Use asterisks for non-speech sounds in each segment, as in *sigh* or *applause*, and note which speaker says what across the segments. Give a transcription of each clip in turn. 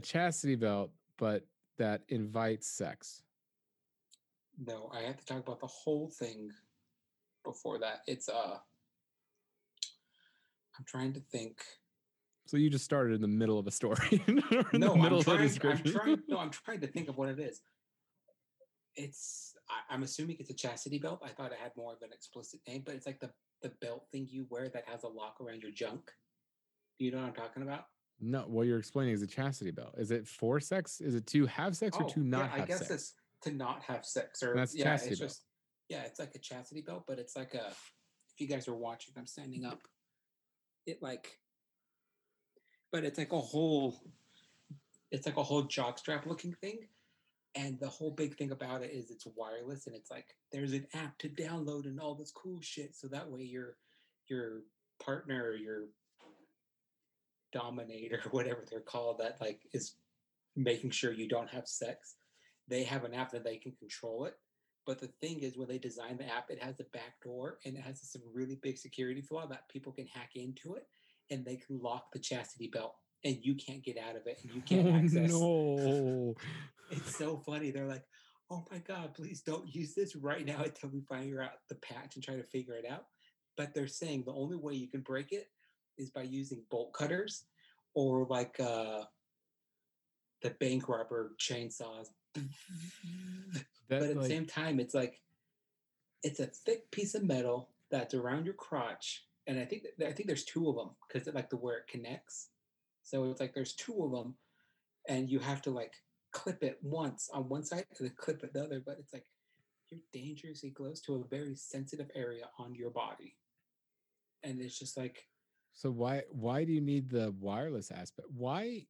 Speaker 1: a chastity belt, but that invites sex.
Speaker 2: No, I have to talk about the whole thing before that. It's uh I'm trying to think.
Speaker 1: So you just started in the middle of a story. *laughs*
Speaker 2: No, I'm trying, I'm trying no, *laughs* I'm trying to think of what it is. It's I, I'm assuming it's a chastity belt. I thought it had more of an explicit name, but it's like the the belt thing you wear that has a lock around your junk. Do you know what I'm talking about?
Speaker 1: No, what you're explaining is a chastity belt. Is it for sex? Is it to have sex or oh, to not
Speaker 2: Oh, yeah,
Speaker 1: have
Speaker 2: I guess
Speaker 1: sex?
Speaker 2: it's to not have sex or
Speaker 1: That's
Speaker 2: yeah,
Speaker 1: chastity
Speaker 2: it's
Speaker 1: belt.
Speaker 2: just yeah, it's like a chastity belt, but it's like a if you guys are watching, I'm standing up. It like but it's like a whole it's like a whole jockstrap looking thing. And the whole big thing about it is it's wireless and it's like there's an app to download and all this cool shit. So that way your your partner or your dominator, *laughs* whatever they're called, that like is making sure you don't have sex. They have an app that they can control it. But the thing is, when they design the app, it has a back door and it has some really big security flaw that people can hack into it and they can lock the chastity belt and you can't get out of it and you can't
Speaker 1: oh
Speaker 2: access.
Speaker 1: no. *laughs*
Speaker 2: It's so funny. They're like, oh my God, please don't use this right now until we figure out the patch and try to figure it out. But they're saying the only way you can break it is by using bolt cutters or like uh, the bank robber chainsaws. *laughs*
Speaker 1: That,
Speaker 2: but at the same time, it's like it's a thick piece of metal that's around your crotch, and I think I think there's two of them because like the where it connects. So it's like there's two of them, and you have to like clip it once on one side and then clip it the other. But it's like you're dangerously close to a very sensitive area on your body, and it's just like
Speaker 1: So why why do you need the wireless aspect? Why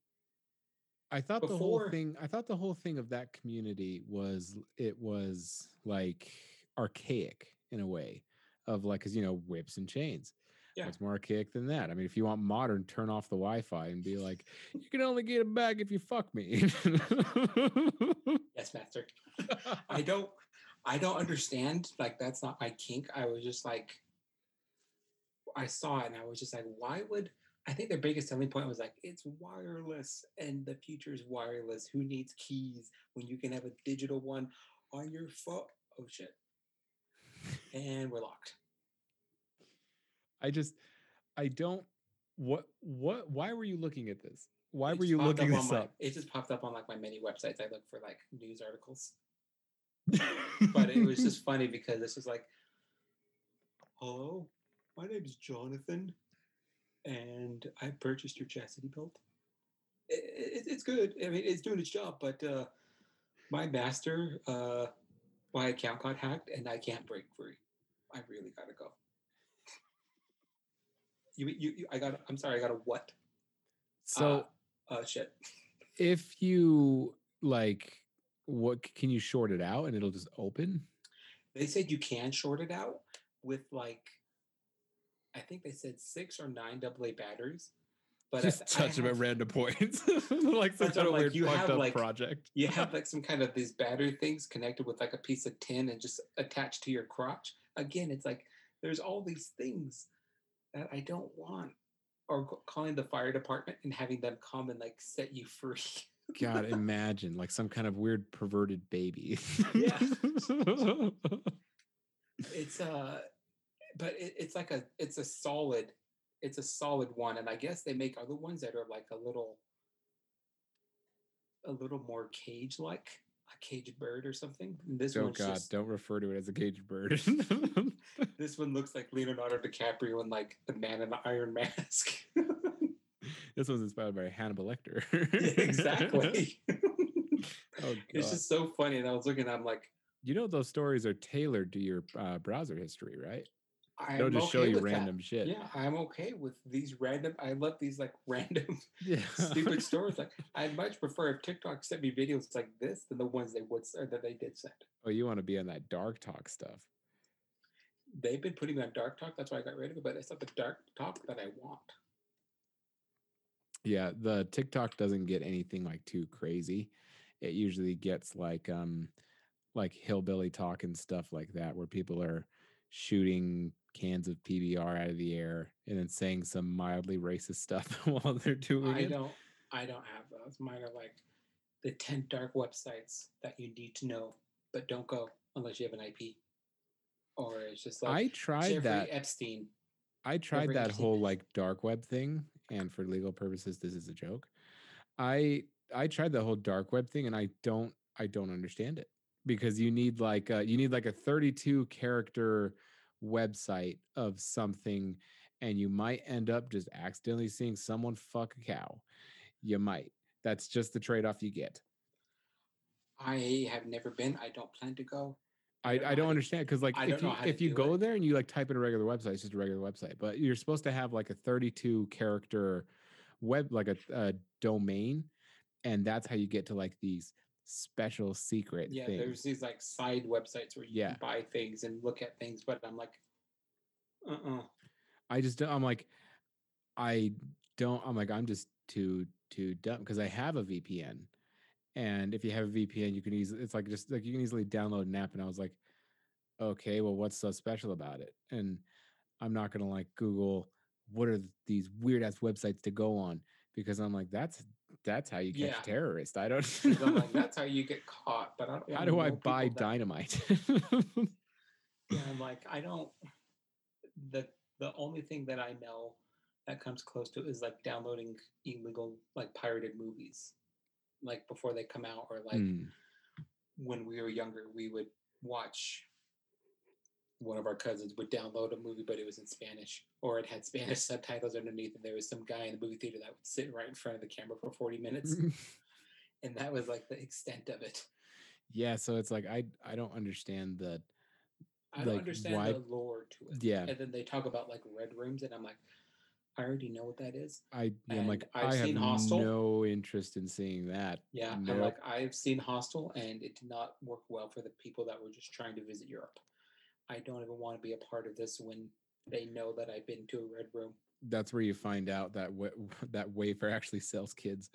Speaker 1: I thought the whole thing I thought the whole thing of that community was it was like archaic in a way of like cuz you know whips and chains.
Speaker 2: Yeah.
Speaker 1: What's more archaic than that? I mean, if you want modern, turn off the Wi-Fi and be like, you can only get it back if you fuck me.
Speaker 2: yes, master. *laughs* I don't I don't understand. Like that's not my kink. I was just like I saw it and I was just like, why would I think their biggest selling point was like it's wireless and the future is wireless. Who needs keys when you can have a digital one on your phone? Oh shit. And we're locked.
Speaker 1: I just I don't what what why were you looking at this? Why
Speaker 2: It
Speaker 1: were you looking
Speaker 2: on
Speaker 1: this
Speaker 2: my-
Speaker 1: up?
Speaker 2: It just popped up on like my many websites. I look for like news articles. *laughs* but it was just funny because this was like, hello, my name is Jonathan, and I purchased your chastity belt. It, it, it's good. I mean, it's doing its job, but uh, my master, uh, my account got hacked, and I can't break free. I really gotta go. You, you, you I got. I'm sorry. I got a what?
Speaker 1: so
Speaker 2: Uh, uh shit.
Speaker 1: if you like what can you short it out and it'll just open
Speaker 2: They said you can short it out with like, I think they said six or nine AA batteries. But
Speaker 1: just
Speaker 2: I- I
Speaker 1: touch them at random points *laughs* like some kind of
Speaker 2: like,
Speaker 1: weird
Speaker 2: you
Speaker 1: fucked
Speaker 2: have,
Speaker 1: up
Speaker 2: like-
Speaker 1: project
Speaker 2: You have *laughs* like some kind of these battery things connected with like a piece of tin and just attached to your crotch. Again, it's like there's all these things that I don't want. Or calling the fire department and having them come and like set you free.
Speaker 1: god *laughs* imagine like some kind of weird perverted baby
Speaker 2: Yeah. it's uh but it, it's like a it's a solid it's a solid one and i guess they make other ones that are like a little a little more cage like a caged bird or something And this
Speaker 1: oh
Speaker 2: one's
Speaker 1: god
Speaker 2: just
Speaker 1: don't refer to it as a caged bird. *laughs*
Speaker 2: This one looks like leonardo dicaprio and like the man in the iron mask. *laughs*
Speaker 1: This was inspired by hannibal lecter.
Speaker 2: Exactly. *laughs*
Speaker 1: Oh god.
Speaker 2: it's just so funny and i was looking i'm like
Speaker 1: you know those stories are tailored to your uh, browser history right
Speaker 2: I'm
Speaker 1: they'll just show you
Speaker 2: with that.
Speaker 1: random shit
Speaker 2: yeah i'm okay with these random i love these like *laughs* random
Speaker 1: yeah
Speaker 2: stupid *laughs* stories. Like I'd much prefer if TikTok sent me videos like this than the ones they would that they did send.
Speaker 1: oh you want to be on that dark talk stuff
Speaker 2: They've been putting me on dark talk. That's why I got rid of it. But it's not the dark talk that I want.
Speaker 1: Yeah, the TikTok doesn't get anything like too crazy. It usually gets like um like hillbilly talk and stuff like that where people are shooting cans of PBR out of the air and then saying some mildly racist stuff *laughs* while they're doing
Speaker 2: I
Speaker 1: it.
Speaker 2: don't. I don't have those. Mine are like the 10 dark websites that you need to know, but don't go unless you have an IP. Or it's just like
Speaker 1: I tried
Speaker 2: Jeffrey
Speaker 1: that.
Speaker 2: Epstein.
Speaker 1: I tried that
Speaker 2: interesting.
Speaker 1: whole like dark web thing, and for legal purposes, this is a joke. I I tried the whole dark web thing, and I don't I don't understand it because you need like a, you need like a 32 character website of something, and you might end up just accidentally seeing someone fuck a cow. You might. That's just the trade off you get.
Speaker 2: I have never been. I don't plan to go.
Speaker 1: I,
Speaker 2: don't
Speaker 1: I don't understand because like if you if you go
Speaker 2: it.
Speaker 1: there and you like type in a regular website, it's just a regular website. But you're supposed to have like a 32 character web like a, a domain, and that's how you get to like these special secret
Speaker 2: Yeah,
Speaker 1: things.
Speaker 2: there's these like side websites where you
Speaker 1: Yeah.
Speaker 2: can buy things and look at things, but I'm like, uh uh
Speaker 1: I just don't, I'm like I don't I'm like I'm just too too dumb because I have a VPN. And if you have a VPN, you can easily it's like just like you can easily download an app. And I was like, okay, well, what's so special about it? And I'm not gonna like Google what are these weird ass websites to go on because I'm like, that's that's how you catch
Speaker 2: Yeah.
Speaker 1: terrorists. I don't.
Speaker 2: Like, that's how you *laughs* get caught. But I don't
Speaker 1: how do I buy
Speaker 2: that-
Speaker 1: dynamite?
Speaker 2: Yeah, *laughs* I'm like, I don't. The the only thing that I know that comes close to is like downloading illegal, like pirated movies, like before they come out, or like
Speaker 1: Hmm.
Speaker 2: when we were younger, we would watch. One of our cousins would download a movie, but it was in Spanish, or it had Spanish *laughs* subtitles underneath, and there was some guy in the movie theater that would sit right in front of the camera for forty minutes, *laughs* and that was like the extent of it.
Speaker 1: yeah, so it's like I I don't understand the
Speaker 2: I don't
Speaker 1: Like,
Speaker 2: understand
Speaker 1: why-
Speaker 2: the lore to it.
Speaker 1: yeah.
Speaker 2: and then they talk about like red rooms, and I'm like, I already know what that is.
Speaker 1: I yeah, I'm like
Speaker 2: I've
Speaker 1: I have
Speaker 2: Hostel.
Speaker 1: no interest in seeing that.
Speaker 2: Yeah, I'm like I've seen Hostel, and it did not work well for the people that were just trying to visit Europe. I don't even want to be a part of this when they know that I've been to a red room.
Speaker 1: That's where you find out that wa- *laughs* that Wayfair actually sells kids.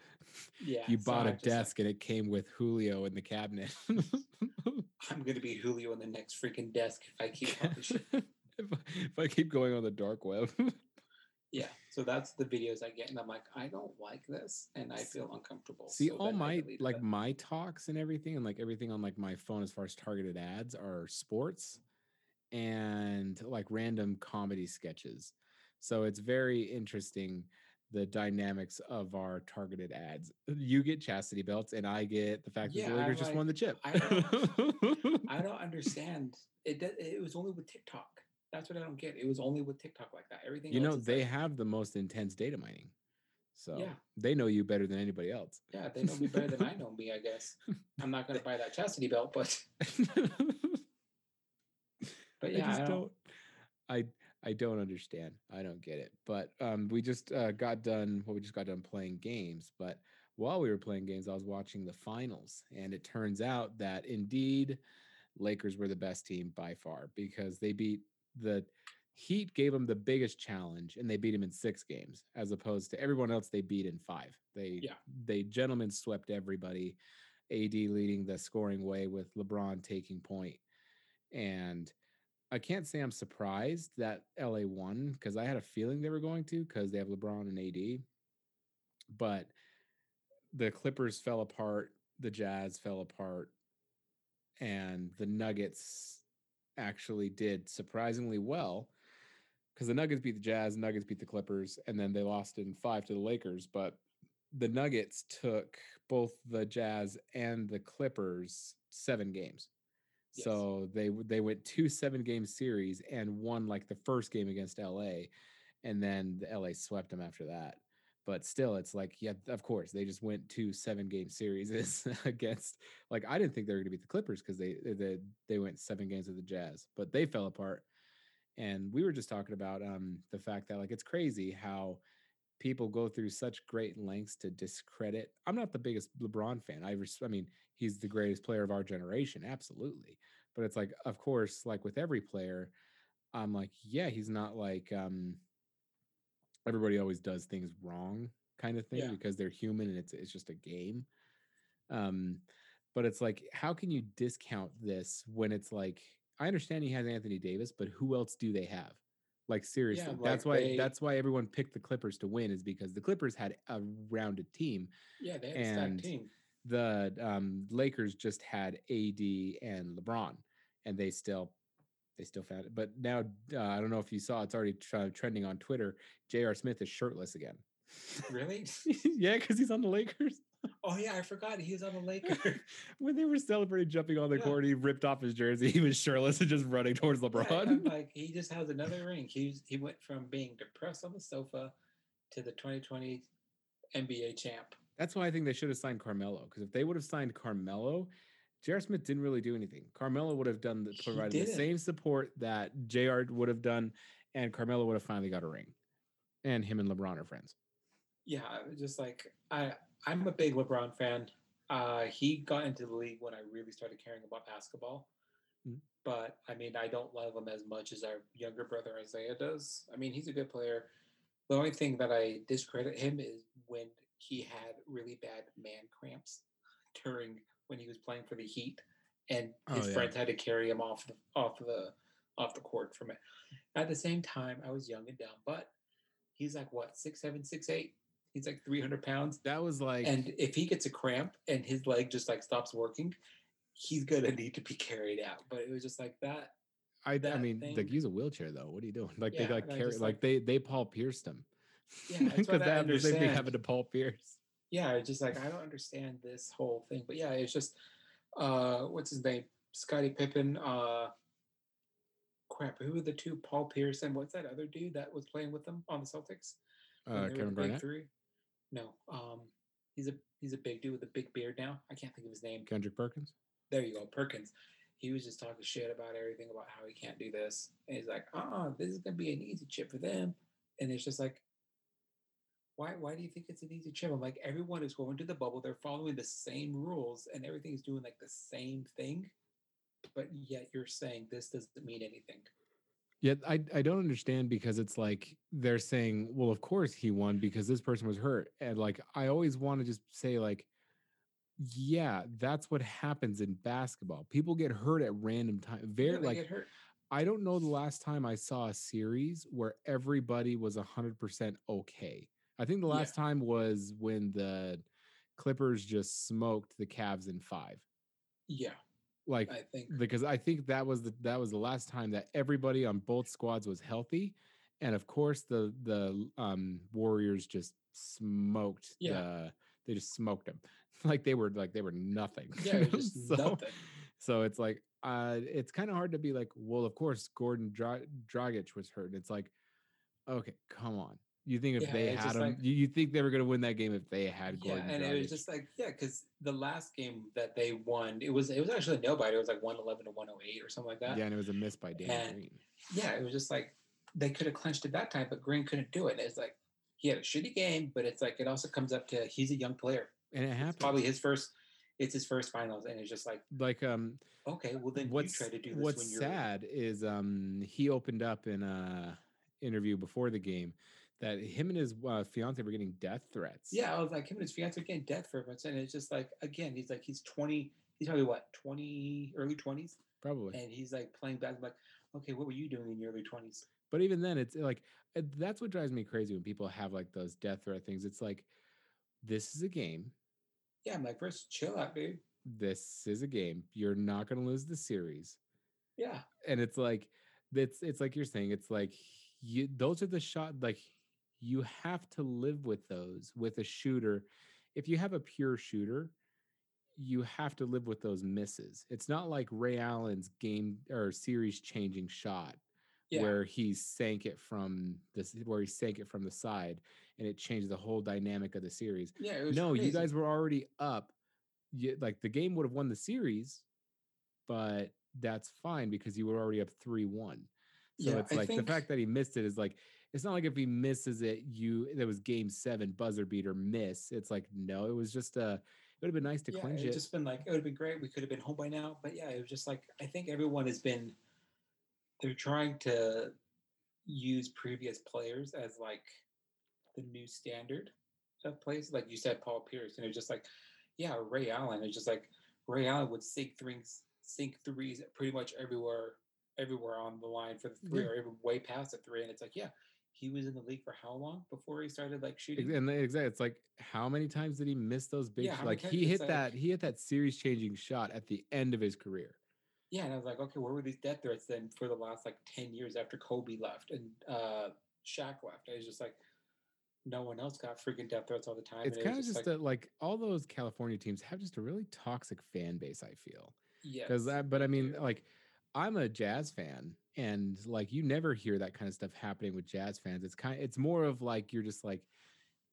Speaker 2: Yeah,
Speaker 1: you
Speaker 2: so
Speaker 1: bought
Speaker 2: I
Speaker 1: a
Speaker 2: like,
Speaker 1: desk and it came with Julio in the cabinet. *laughs*
Speaker 2: I'm gonna be Julio in the next freaking desk if I keep *laughs*
Speaker 1: if, I, if I keep going on the dark web.
Speaker 2: yeah, so that's the videos I get, and I'm like, I don't like this, and I feel uncomfortable.
Speaker 1: See,
Speaker 2: so
Speaker 1: all my like
Speaker 2: it.
Speaker 1: my talks and everything, and like everything on like my phone as far as targeted ads are sports and like random comedy sketches. So it's very interesting the dynamics of our targeted ads. You get chastity belts, and I get the fact that
Speaker 2: Yeah,
Speaker 1: the Lakers
Speaker 2: I'm
Speaker 1: just
Speaker 2: like,
Speaker 1: won the chip.
Speaker 2: I don't- *laughs* I don't understand. It it was only with TikTok. That's what I don't get. It was only with TikTok like that. Everything
Speaker 1: you know they
Speaker 2: like,
Speaker 1: have the most intense data mining, so
Speaker 2: Yeah.
Speaker 1: they know you better than anybody else.
Speaker 2: yeah, they know me better than I know me. I guess I'm not gonna buy that chastity belt, but *laughs* *laughs* but yeah,
Speaker 1: I just
Speaker 2: I
Speaker 1: don't.
Speaker 2: don't,
Speaker 1: I I don't understand. I don't get it. But um, we just uh, got done. Well, we just got done playing games. But while we were playing games, I was watching the finals, and it turns out that indeed, Lakers were the best team by far because they beat the Heat. Gave them the biggest challenge, and they beat them in six games, as opposed to everyone else they beat in five. They
Speaker 2: Yeah.
Speaker 1: they gentlemen swept everybody. AD leading the scoring way with LeBron taking point, and I can't say I'm surprised that LA won because I had a feeling they were going to because they have LeBron and AD. But the Clippers fell apart, the Jazz fell apart, and the Nuggets actually did surprisingly well because the Nuggets beat the Jazz, Nuggets beat the Clippers, and then they lost in five to the Lakers. But the Nuggets took both the Jazz and the Clippers seven games. So they they went two seven game series and won like the first game against LA, and then the LA swept them after that. But still, it's like yeah, of course they just went two seven game series *laughs* against like I didn't think they were going to beat the Clippers because they they they went seven games with the Jazz, but they fell apart. And we were just talking about um the fact that like it's crazy how people go through such great lengths to discredit. I'm not the biggest LeBron fan. I res- I mean, he's the greatest player of our generation, absolutely. But it's like, of course, like with every player, I'm like, yeah, he's not like um everybody always does things wrong kind of thing
Speaker 2: Yeah.
Speaker 1: because they're human and it's it's just a game. Um, but it's like, how can you discount this when it's like I understand he has Anthony Davis, but who else do they have? Like seriously,
Speaker 2: like,
Speaker 1: that's why
Speaker 2: they-
Speaker 1: that's why everyone picked the Clippers to win is because the Clippers had a rounded team.
Speaker 2: Yeah, they had a stacked team.
Speaker 1: The um, Lakers just had AD and LeBron, and they still they still found it. But now uh, I don't know if you saw it's already tr- trending on Twitter. J.R. Smith is shirtless again.
Speaker 2: Really? *laughs*
Speaker 1: yeah, because he's on the Lakers.
Speaker 2: Oh yeah, I forgot he was on the Lakers. *laughs*
Speaker 1: when they were celebrating jumping on the
Speaker 2: Yeah.
Speaker 1: court, he ripped off his jersey. *laughs* He was shirtless and just running towards LeBron.
Speaker 2: Like he just has another ring. He's he went from being depressed on the sofa to the 2020 NBA champ.
Speaker 1: That's why I think they should have signed Carmelo. Because if they would have signed Carmelo, J.R. Smith didn't really do anything. Carmelo would have done the, provided the same support that J.R. would have done, and Carmelo would have finally got a ring. And him and LeBron are friends.
Speaker 2: Yeah, just like I I'm a big LeBron fan. Uh, he got into the league when I really started caring about basketball.
Speaker 1: Mm.
Speaker 2: But I mean, I don't love him as much as our younger brother Isaiah does. I mean, he's a good player. The only thing that I discredit him is when he had really bad man cramps during when he was playing for the Heat, and oh, his
Speaker 1: Oh, yeah.
Speaker 2: friends had to carry him off the off the off the court from it. At the same time, I was young and dumb, but he's like what six seven six eight. He's like three hundred pounds,
Speaker 1: That was like,
Speaker 2: and if he gets a cramp and his leg just like stops working, he's gonna need to be carried out. But it was just like that.
Speaker 1: I, I
Speaker 2: that
Speaker 1: mean, like
Speaker 2: thing-
Speaker 1: use a wheelchair though. What are you doing? *laughs* Like they
Speaker 2: Yeah,
Speaker 1: got
Speaker 2: and I
Speaker 1: carried, like,
Speaker 2: like-
Speaker 1: they they Paul pierced him.
Speaker 2: Yeah, *laughs*
Speaker 1: because that happened the same thing
Speaker 2: understand.
Speaker 1: to Paul Pierce.
Speaker 2: Yeah, it's just like I don't understand this whole thing. But yeah, it's just uh what's his name? Scottie Pippen, uh crap, who were the two? Paul Pierce and what's that other dude that was playing with them on the Celtics?
Speaker 1: Uh,
Speaker 2: they
Speaker 1: Kevin Garnett,
Speaker 2: three? No. Um he's a he's a big dude with a big beard now. I can't think of his name.
Speaker 1: Kendrick Perkins.
Speaker 2: There you go, Perkins. He was just talking shit about everything about how he can't do this. And he's like, oh, this is gonna be an easy chip for them. And it's just like, why why do you think it's an easy chip? I'm like, everyone is going to the bubble, they're following the same rules, and everything is doing like the same thing. But yet you're saying this doesn't mean anything.
Speaker 1: Yet I I don't understand because it's like they're saying, well, of course he won because this person was hurt, and like I always want to just say like, yeah, that's what happens in basketball. People get hurt at random time.
Speaker 2: Yeah,
Speaker 1: Very
Speaker 2: they
Speaker 1: like
Speaker 2: get hurt.
Speaker 1: I don't know the last time I saw a series where everybody was 100% okay. I think the
Speaker 2: Yeah.
Speaker 1: last time was when the Clippers just smoked the Cavs in 5.
Speaker 2: Yeah,
Speaker 1: Like
Speaker 2: I think.
Speaker 1: because I think that was the that was the last time that everybody on both squads was healthy. And of course the the um Warriors just smoked
Speaker 2: Yeah.
Speaker 1: the they just smoked them. *laughs* Like they were like they were nothing.
Speaker 2: Yeah, *laughs* just
Speaker 1: So-
Speaker 2: nothing.
Speaker 1: so it's like, uh, it's kind of hard to be like, well, of course, Gordon Dra- Dragic was hurt. It's like, okay, come on. You think if
Speaker 2: Yeah,
Speaker 1: they had him,
Speaker 2: like-
Speaker 1: you, you think they were going to win that game if they had
Speaker 2: Yeah,
Speaker 1: Gordon
Speaker 2: and
Speaker 1: Dragic?
Speaker 2: it was just like yeah, because the last game that they won, it was it was actually nobody. It was like one eleven to one hundred eight or something like that.
Speaker 1: yeah, and it was a miss by Dan
Speaker 2: and-
Speaker 1: Green.
Speaker 2: yeah, it was just like they could have clinched it that time, but Green couldn't do it. And it's like he had a shitty game, but it's like it also comes up to he's a young player.
Speaker 1: And it
Speaker 2: It's
Speaker 1: happened.
Speaker 2: probably his first. It's his first finals, and it's just like
Speaker 1: like, um,
Speaker 2: okay, well then
Speaker 1: what's
Speaker 2: you try to do this
Speaker 1: what's
Speaker 2: when you're
Speaker 1: sad is um he opened up in a interview before the game that him and his uh, fiance were getting death threats.
Speaker 2: Yeah, I was like him and his fiance are getting death threats, and it's just like again, he's like he's twenty. He's probably what twenty, early twenties,
Speaker 1: probably.
Speaker 2: and he's like playing back. I'm like, okay, what were you doing in your early twenties?
Speaker 1: But even then, it's like uh, that's what drives me crazy when people have like those death threat things. It's like this is a game.
Speaker 2: Yeah, I'm like, first chill out, dude.
Speaker 1: This is a game. You're not going to lose the series.
Speaker 2: Yeah,
Speaker 1: And it's like it's it's like you're saying. It's like you those are the shot like you have to live with those with a shooter. If you have a pure shooter, you have to live with those misses. It's not like Ray Allen's game or series changing shot
Speaker 2: yeah,
Speaker 1: where he sank it from this where he sank it from the side and it changed the whole dynamic of the series.
Speaker 2: yeah. It was
Speaker 1: No, you guys were already up. You, like the game would have won the series, but that's fine because you were already up 3-1. So
Speaker 2: Yeah,
Speaker 1: it's like
Speaker 2: think-
Speaker 1: the fact that he missed it is like it's not like if he misses it, you there was game seven buzzer beater miss. It's like no, it was just a it would have been nice to
Speaker 2: yeah,
Speaker 1: clinch
Speaker 2: it
Speaker 1: it.
Speaker 2: just been like it would have been great. We could have been home by now, but yeah, it was just like I think everyone has been. They're trying to use previous players as like the new standard of plays. Like you said, Paul Pierce, and it's just like, yeah, Ray Allen. It's just like Ray Allen would sink threes, sink threes pretty much everywhere everywhere on the line for the three
Speaker 1: Yeah.
Speaker 2: or even way past the three. And it's like, yeah, he was in the league for how long before he started like shooting?
Speaker 1: And exactly, it's like how many times did he miss those big?
Speaker 2: Yeah,
Speaker 1: sh-
Speaker 2: how many
Speaker 1: like he hit that he hit that series changing shot at the end of his career.
Speaker 2: Yeah, and I was like, okay, where were these death threats then for the last like ten years after Kobe left and uh Shaq left? I was just like, no one else got freaking death threats all the time.
Speaker 1: It's
Speaker 2: and it
Speaker 1: kind of
Speaker 2: was
Speaker 1: just
Speaker 2: like,
Speaker 1: that like all those California teams have just a really toxic fan base. I feel.
Speaker 2: Yeah.
Speaker 1: because but I mean, like, I'm a jazz fan, and like, you never hear that kind of stuff happening with jazz fans. It's kind, it's more of like you're just like,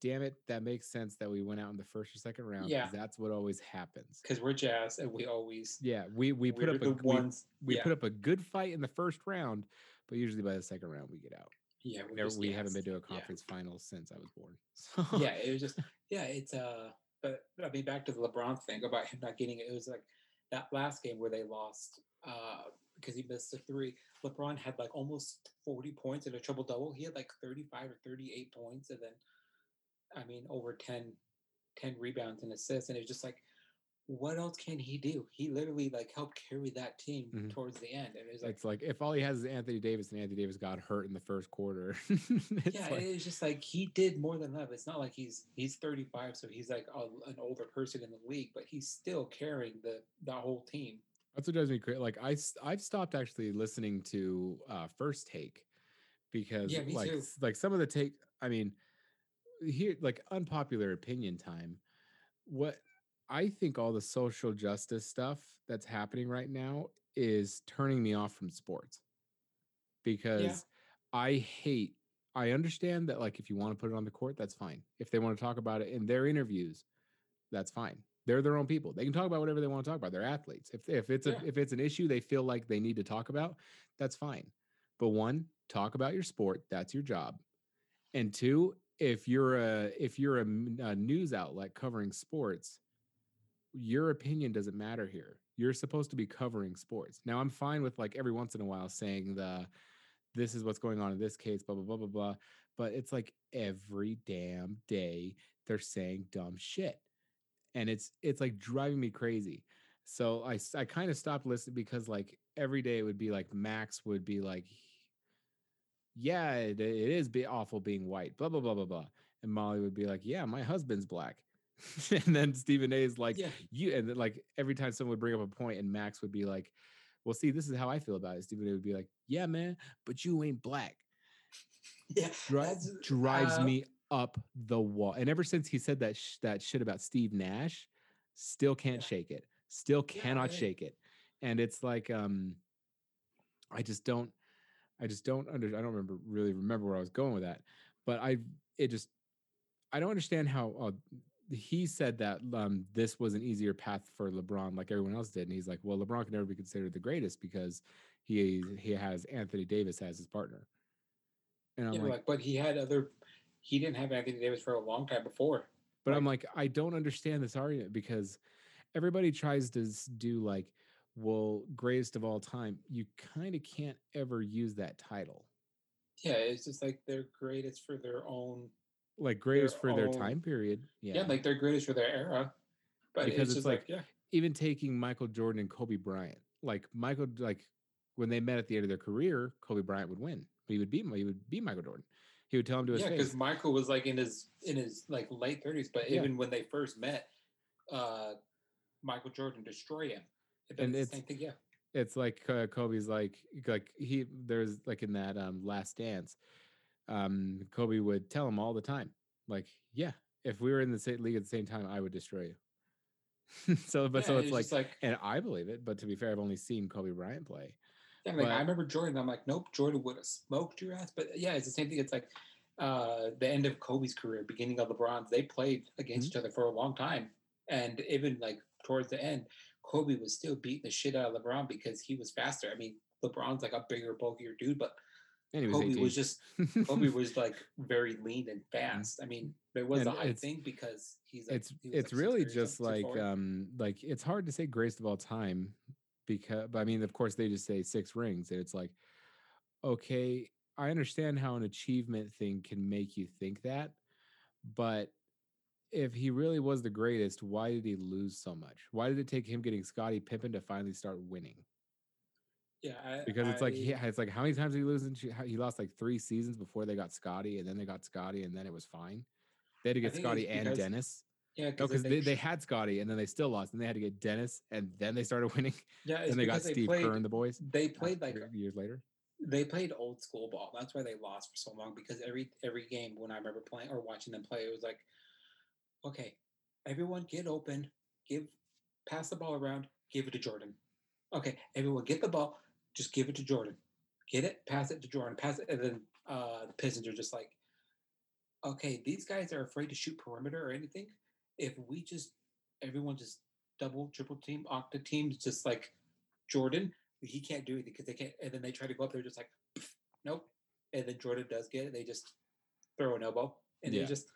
Speaker 1: damn it, that makes sense that we went out in the first or second round
Speaker 2: Yeah.
Speaker 1: that's what always happens.
Speaker 2: because we're jazz and we always
Speaker 1: Yeah, we we put up a
Speaker 2: the
Speaker 1: we,
Speaker 2: ones.
Speaker 1: we
Speaker 2: yeah,
Speaker 1: put up a good fight in the first round, but usually by the second round we get out.
Speaker 2: yeah, we're
Speaker 1: Never,
Speaker 2: just
Speaker 1: we haven't been to a
Speaker 2: Yeah.
Speaker 1: conference final since I was born. *laughs* So
Speaker 2: yeah, it was just yeah, it's uh but I mean back to the LeBron thing about him not getting it. It was like that last game where they lost uh because he missed a three. LeBron had like almost 40 points in a triple double. He had like 35 or 38 points and then I mean over 10 10 rebounds and assists and it's just like what else can he do? He literally like helped carry that team
Speaker 1: Mhm.
Speaker 2: towards the end and it was like
Speaker 1: it's like if all he has is Anthony Davis and Anthony Davis got hurt in the first quarter. *laughs* it's
Speaker 2: yeah,
Speaker 1: like,
Speaker 2: it's just like he did more than enough. It's not like he's he's 35, so he's like a, an older person in the league, but he's still carrying the the whole team.
Speaker 1: That's what drives me crazy. Like I, I've stopped actually listening to uh, First Take because,
Speaker 2: Yeah,
Speaker 1: like,
Speaker 2: too.
Speaker 1: like some of the take. I mean, here, like unpopular opinion time. What I think all the social justice stuff that's happening right now is turning me off from sports because I hate. I understand that, like, if you want to put it on the court, that's fine. If they want to talk about it in their interviews, that's fine. They're their own people. They can talk about whatever they want to talk about. They're athletes. If if it's a if it's an issue they feel like they need to talk about, that's fine. But one, talk about your sport. That's your job. And two, if you're a if you're a news outlet covering sports, your opinion doesn't matter here. You're supposed to be covering sports. Now, I'm fine with like every once in a while saying the this is what's going on in this case, blah blah blah blah blah. But it's like every damn day they're saying dumb shit, and it's it's like driving me crazy. So I I kind of stopped listening because like every day it would be like Max would be like, yeah, it, it is be awful being white, blah blah blah blah blah, and Molly would be like, yeah, my husband's black, *laughs* and then Stephen A is like,
Speaker 2: yeah,
Speaker 1: you and then like every time someone would bring up a point and Max would be like, Well, see, this is how I feel about it. Stephen A would be like, Yeah, man, but you ain't black. *laughs*
Speaker 2: yeah.
Speaker 1: Dri- drives
Speaker 2: uh,
Speaker 1: me up the wall. And ever since he said that sh- that shit about Steve Nash, still can't
Speaker 2: Yeah.
Speaker 1: shake it. Still cannot
Speaker 2: I-
Speaker 1: shake it. And it's like um I just don't I just don't under I don't remember really remember where I was going with that. But I it just I don't understand how uh, he said that um, this was an easier path for LeBron, like everyone else did, and he's like, "Well, LeBron can never be considered the greatest because he he has Anthony Davis as his partner." And I'm
Speaker 2: yeah,
Speaker 1: like,
Speaker 2: like, but he had other. He didn't have Anthony Davis for a long time before.
Speaker 1: but I'm like, I don't understand this argument because everybody tries to do like, well, greatest of all time. You kind of can't ever use that title,
Speaker 2: Yeah, it's just like they're greatest for their own.
Speaker 1: like greatest for their time period.
Speaker 2: Yeah,
Speaker 1: Yeah,
Speaker 2: like they're greatest for their era. But
Speaker 1: Because
Speaker 2: it's
Speaker 1: it's like-
Speaker 2: like, yeah,
Speaker 1: even taking Michael Jordan and Kobe Bryant, like Michael, like when they met at the end of their career, Kobe Bryant would win. He would beat he would beat Michael Jordan. He would tell him to his
Speaker 2: yeah, because Michael was like in his in his like late thirties, but
Speaker 1: Yeah.
Speaker 2: even when they first met, uh Michael Jordan destroyed him.
Speaker 1: And
Speaker 2: it's
Speaker 1: it's-
Speaker 2: thing, yeah.
Speaker 1: it's like uh, Kobe's like like he there's like in that um last dance um Kobe would tell him all the time like yeah if we were in the same league at the same time I would destroy you *laughs* so but
Speaker 2: Yeah,
Speaker 1: so it's like,
Speaker 2: like
Speaker 1: and I believe it but to be fair I've only seen Kobe Bryant play
Speaker 2: Yeah, like
Speaker 1: But-
Speaker 2: I remember Jordan. I'm like, nope, Jordan would have smoked your ass. But yeah, it's the same thing. It's like uh, the end of Kobe's career, beginning of LeBron's. They played against
Speaker 1: Mm-hmm.
Speaker 2: each other for a long time, and even like towards the end, Kobe was still beating the shit out of LeBron because he was faster. I mean, LeBron's like a bigger, bulkier dude, but
Speaker 1: and was
Speaker 2: Kobe
Speaker 1: 18
Speaker 2: was just *laughs* Kobe was like very lean and fast. I mean, there was.
Speaker 1: And
Speaker 2: a height thing because he's like,
Speaker 1: it's
Speaker 2: he
Speaker 1: it's
Speaker 2: like,
Speaker 1: really just like um like it's hard to say greatest of all time because but I mean of course they just say six rings and it's like okay I understand how an achievement thing can make you think that but if he really was the greatest why did he lose so much why did it take him getting Scottie Pippen to finally start winning
Speaker 2: Yeah, I,
Speaker 1: because it's like
Speaker 2: I-
Speaker 1: he, it's like how many times did he lose? in- He lost like three seasons before they got Scotty, and then they got Scotty, and then it was fine. They had to get Scotty and Dennis.
Speaker 2: Yeah, because
Speaker 1: because they, they had Scotty, and then they still lost, and they had to get Dennis, and then they started *laughs* winning.
Speaker 2: yeah,
Speaker 1: then they got
Speaker 2: because
Speaker 1: Steve
Speaker 2: played,
Speaker 1: Kerr and the boys.
Speaker 2: They played like
Speaker 1: years later.
Speaker 2: they played old school ball. That's why they lost for so long because every every game when I remember playing or watching them play, it was like, okay, everyone get open, give pass the ball around, give it to Jordan. Okay, everyone get the ball, just give it to Jordan. Get it, pass it to Jordan, pass it, and then uh, the Pistons are just like, okay, these guys are afraid to shoot perimeter or anything. If we just everyone just double, triple team, octa teams, just like Jordan, he can't do anything because they can't. And then they try to go up there, just like, nope. And then Jordan does get it. They just throw an elbow, and
Speaker 1: Yeah.
Speaker 2: they just,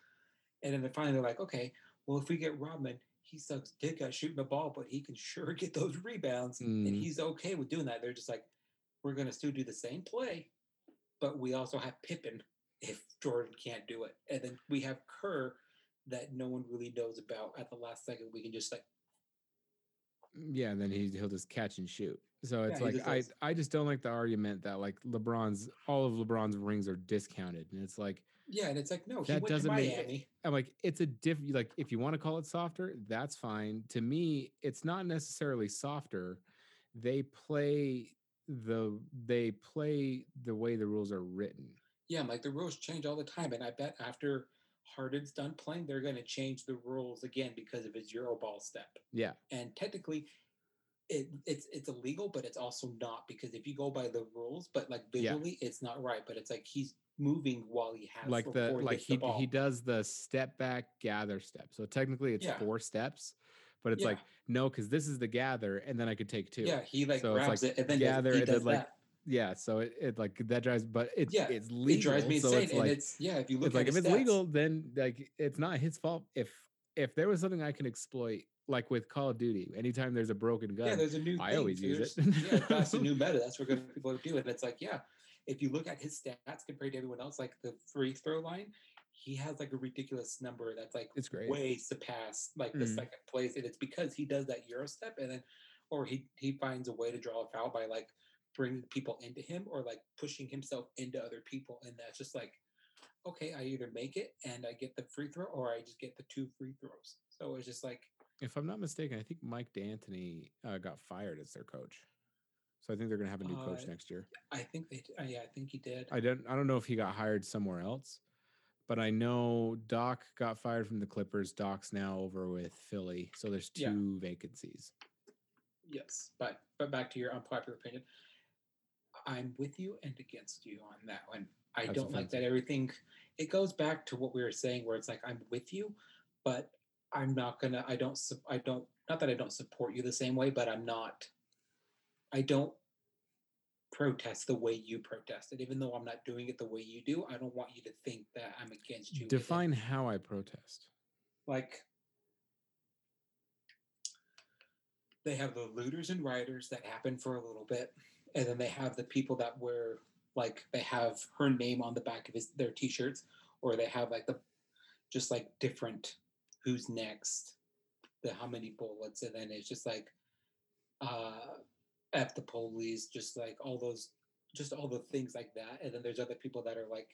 Speaker 2: and then finally they're like, okay, well, if we get Rodman, he sucks dick at shooting the ball, but he can sure get those rebounds, and
Speaker 1: Mhm.
Speaker 2: he's okay with doing that. They're just like, we're gonna still do the same play, but we also have Pippen if Jordan can't do it, and then we have Kerr that no one really knows about at the last second. We can just like,
Speaker 1: Yeah, and then he he'll just catch and shoot. So it's
Speaker 2: he
Speaker 1: like I. I just don't like the argument that like LeBron's all of LeBron's rings are discounted, and it's like
Speaker 2: yeah, and it's like, no, he
Speaker 1: That
Speaker 2: went to
Speaker 1: doesn't make-
Speaker 2: Miami.
Speaker 1: I'm like it's a diff like if you want to call it softer, that's fine. To me, it's not necessarily softer. They play the they play the way the rules are written.
Speaker 2: Yeah, I'm like the rules change all the time, and I bet after Harden's done playing, they're going to change the rules again because of his Euro ball step.
Speaker 1: Yeah,
Speaker 2: And technically, it it's it's illegal, but it's also not because if you go by the rules, but like
Speaker 1: Yeah.
Speaker 2: visually, it's not right. But it's like he's moving while he has
Speaker 1: like the like
Speaker 2: gets the
Speaker 1: he he does the step back gather step. So technically it's
Speaker 2: Yeah.
Speaker 1: four steps, but it's like no, because this is the gather, and then I could take two.
Speaker 2: Yeah, he like
Speaker 1: So it's
Speaker 2: grabs
Speaker 1: like
Speaker 2: it and then
Speaker 1: gather
Speaker 2: he
Speaker 1: and then,
Speaker 2: does
Speaker 1: like,
Speaker 2: that.
Speaker 1: Yeah. So it, it like that drives, but it's
Speaker 2: Yeah,
Speaker 1: it's legal.
Speaker 2: It drives me
Speaker 1: so
Speaker 2: insane,
Speaker 1: it's
Speaker 2: and
Speaker 1: like
Speaker 2: it's yeah. If you look
Speaker 1: it's like if it's
Speaker 2: stats-
Speaker 1: legal, then like it's not his fault. If if there was something I can exploit, like with Call of Duty, anytime there's a broken gun,
Speaker 2: Yeah, there's a new.
Speaker 1: I
Speaker 2: thing,
Speaker 1: always use it.
Speaker 2: yeah, that's a *laughs* new meta. That's what good people do, and it's like, yeah, if you look at his stats compared to everyone else, like the free throw line, he has like a ridiculous number that's like
Speaker 1: it's great.
Speaker 2: way surpassed like the
Speaker 1: Mhm.
Speaker 2: second place, and it's because he does that Euro step, and then or he he finds a way to draw a foul by like bringing people into him or like pushing himself into other people, and that's just like. Okay, I either make it and I get the free throw, or I just get the two free throws. So it's just like,
Speaker 1: If I'm not mistaken, I think Mike D'Antoni uh, got fired as their coach. So I think they're gonna have a new coach
Speaker 2: Uh,
Speaker 1: next year.
Speaker 2: I think they, uh, yeah, I think he did.
Speaker 1: I don't I don't know if he got hired somewhere else, but I know Doc got fired from the Clippers. Doc's now over with Philly, so there's
Speaker 2: Yeah.
Speaker 1: two vacancies.
Speaker 2: Yes, but but back to your unpopular opinion. I'm with you and against you on that one. I
Speaker 1: That's
Speaker 2: don't like that everything. It goes back to what we were saying, where it's like I'm with you, but I'm not gonna. I don't. I don't. Not that I don't support you the same way, but I'm not. I don't protest the way you protested, even though I'm not doing it the way you do. I don't want you to think that I'm against you.
Speaker 1: Define how I protest.
Speaker 2: like they have the looters and rioters that happen for a little bit and then they have the people that wear like they have her name on the back of his their t-shirts or they have like the just like different who's next the how many bullets and then it's just like uh f the police just like all those just all the things like that and then there's other people that are like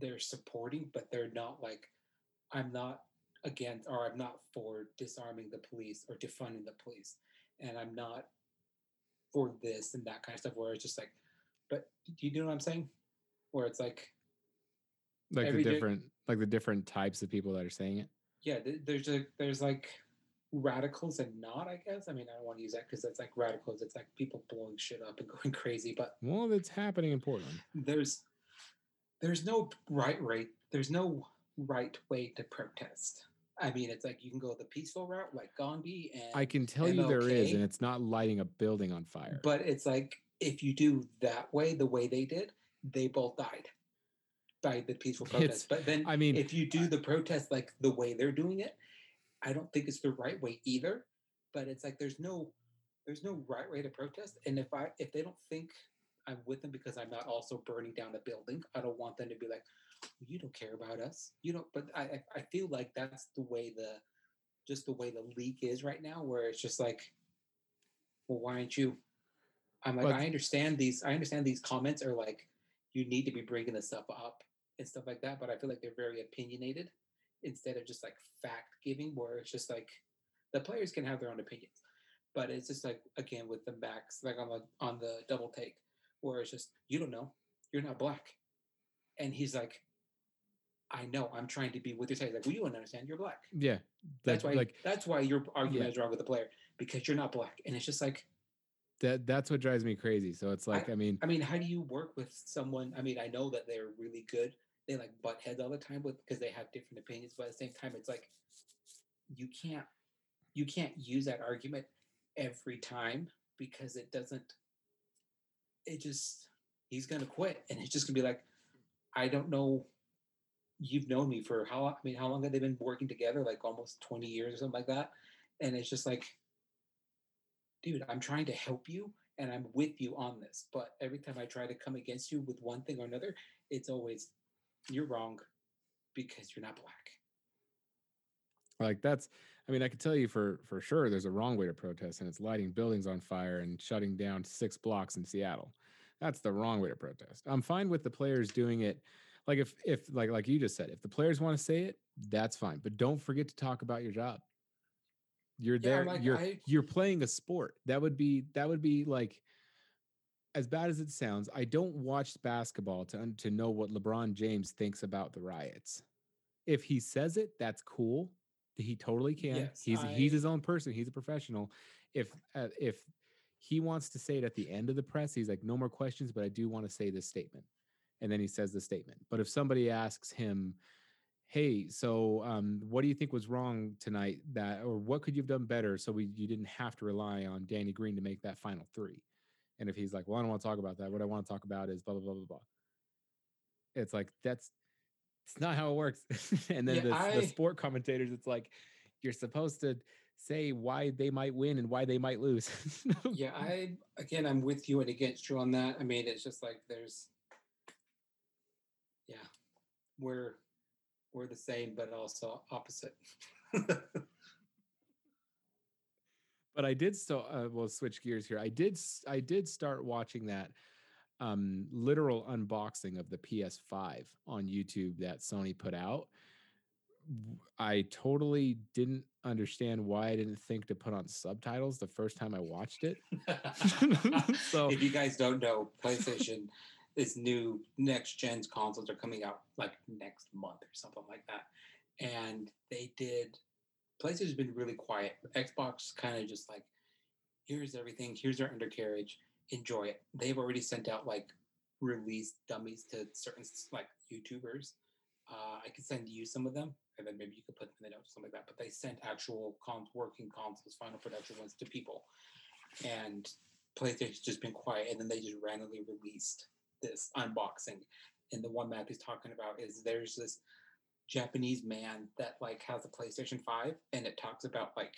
Speaker 2: they're supporting but they're not like i'm not against or I'm not for disarming the police or defunding the police. And I'm not for this and that kind of stuff where it's just like, but do you know what I'm saying? Where it's like,
Speaker 1: Like the
Speaker 2: day-
Speaker 1: different like the different types of people that are saying it.
Speaker 2: yeah, there's a, there's like radicals and not, I guess. I mean, I don't want to use that because that's like radicals. It's like people blowing shit up and *laughs* going crazy, but
Speaker 1: Well, that's happening in Portland.
Speaker 2: there's, there's no right rate. There's no right way to protest. I mean, it's like you can go the peaceful route like Gandhi and
Speaker 1: I can tell you there is, and it's not lighting a building on fire.
Speaker 2: But it's like if you do that way, the way they did, they both died by the peaceful *laughs*
Speaker 1: It's-
Speaker 2: protest. But then,
Speaker 1: I mean,
Speaker 2: if you do the protest like the way they're doing it, I don't think it's the right way either. But it's like there's no there's no right way to protest. And if I if they don't think I'm with them because I'm not also burning down a building, I don't want them to be like, you don't care about us. You don't. But I I- feel like that's the way the just the way the league is right now, where it's just like, well, why aren't you? I'm like,
Speaker 1: But-
Speaker 2: I understand these. I understand these comments are like, you need to be bringing this stuff up and stuff like that. But I feel like they're very opinionated instead of just like fact giving, where it's just like the players can have their own opinions, but it's just like again with the backs, like on the on the double take, where it's just you don't know, you're not black, and he's like, I know, I'm trying to be with your side. Like, well, you don't understand, you're black.
Speaker 1: Yeah,
Speaker 2: That's why.
Speaker 1: like
Speaker 2: that's why your argument
Speaker 1: Yeah.
Speaker 2: is wrong with the player because you're not black, and it's just like.
Speaker 1: that. That's what drives me crazy. So it's like, I, mean,
Speaker 2: I mean, how do you work with someone? I mean, I know that they're really good. They like butt heads all the time with because they have different opinions, but at the same time, it's like you can't you can't use that argument every time because it doesn't. It just he's gonna quit, and it's just gonna be like, I don't know. You've known me for how? I mean, how long have they been working together? Like almost twenty years or something like that. And it's just like, dude, I'm trying to help you and I'm with you on this. But every time I try to come against you with one thing or another, it's always you're wrong because you're not black.
Speaker 1: like that's. I mean, I could tell you for for sure, there's a wrong way to protest, and it's lighting buildings on fire and shutting down six blocks in Seattle. That's the wrong way to protest. I'm fine with the players doing it. Like if if like like you just said, if the players want to say it, that's fine. But don't forget to talk about your job. You're
Speaker 2: Yeah,
Speaker 1: there.
Speaker 2: like,
Speaker 1: you're
Speaker 2: I-
Speaker 1: you're playing a sport. That would be that would be like as bad as it sounds. I don't watch basketball to to know what LeBron James thinks about the riots. If he says it, that's cool. He totally can.
Speaker 2: Yes,
Speaker 1: he's he's his own person. He's a professional. If uh, if he wants to say it at the end of the press, he's like, no more questions, but I do want to say this statement. And then he says the statement. But if somebody asks him, hey, so um, what do you think was wrong tonight? That or what could you have done better so we you didn't have to rely on Danny Green to make that final three? And if he's like, well, I don't want to talk about that. What I want to talk about is blah blah blah blah blah. It's like that's it's not how it works. *laughs* and then
Speaker 2: Yeah,
Speaker 1: the,
Speaker 2: I-
Speaker 1: the sport commentators, it's like you're supposed to say why they might win and why they might lose. *laughs*
Speaker 2: yeah, I again I'm with you and against you on that. I mean, it's just like there's we're we're the same but also opposite. *laughs*
Speaker 1: but I did still uh, we'll switch gears here. I did i did start watching that um literal unboxing of the PS5 on YouTube that Sony put out. i totally didn't understand why I didn't think to put on subtitles the first time I watched it. *laughs* *laughs* So-
Speaker 2: if you guys don't know, PlayStation, its new next gen consoles are coming out like next month or something like that. And they did PlayStation's been really quiet. Xbox kind of just like, here's everything, here's our undercarriage, enjoy it. They've already sent out like release dummies to certain like YouTubers. Uh, I could send you some of them, and then maybe you could put them in the notes, something like that. But they sent actual cons- working consoles, final production ones to people, and PlayStation's just been quiet, and then they just randomly released this unboxing. And the one Matthew's talking about is there's this Japanese man that like has a PlayStation 5 and it talks about like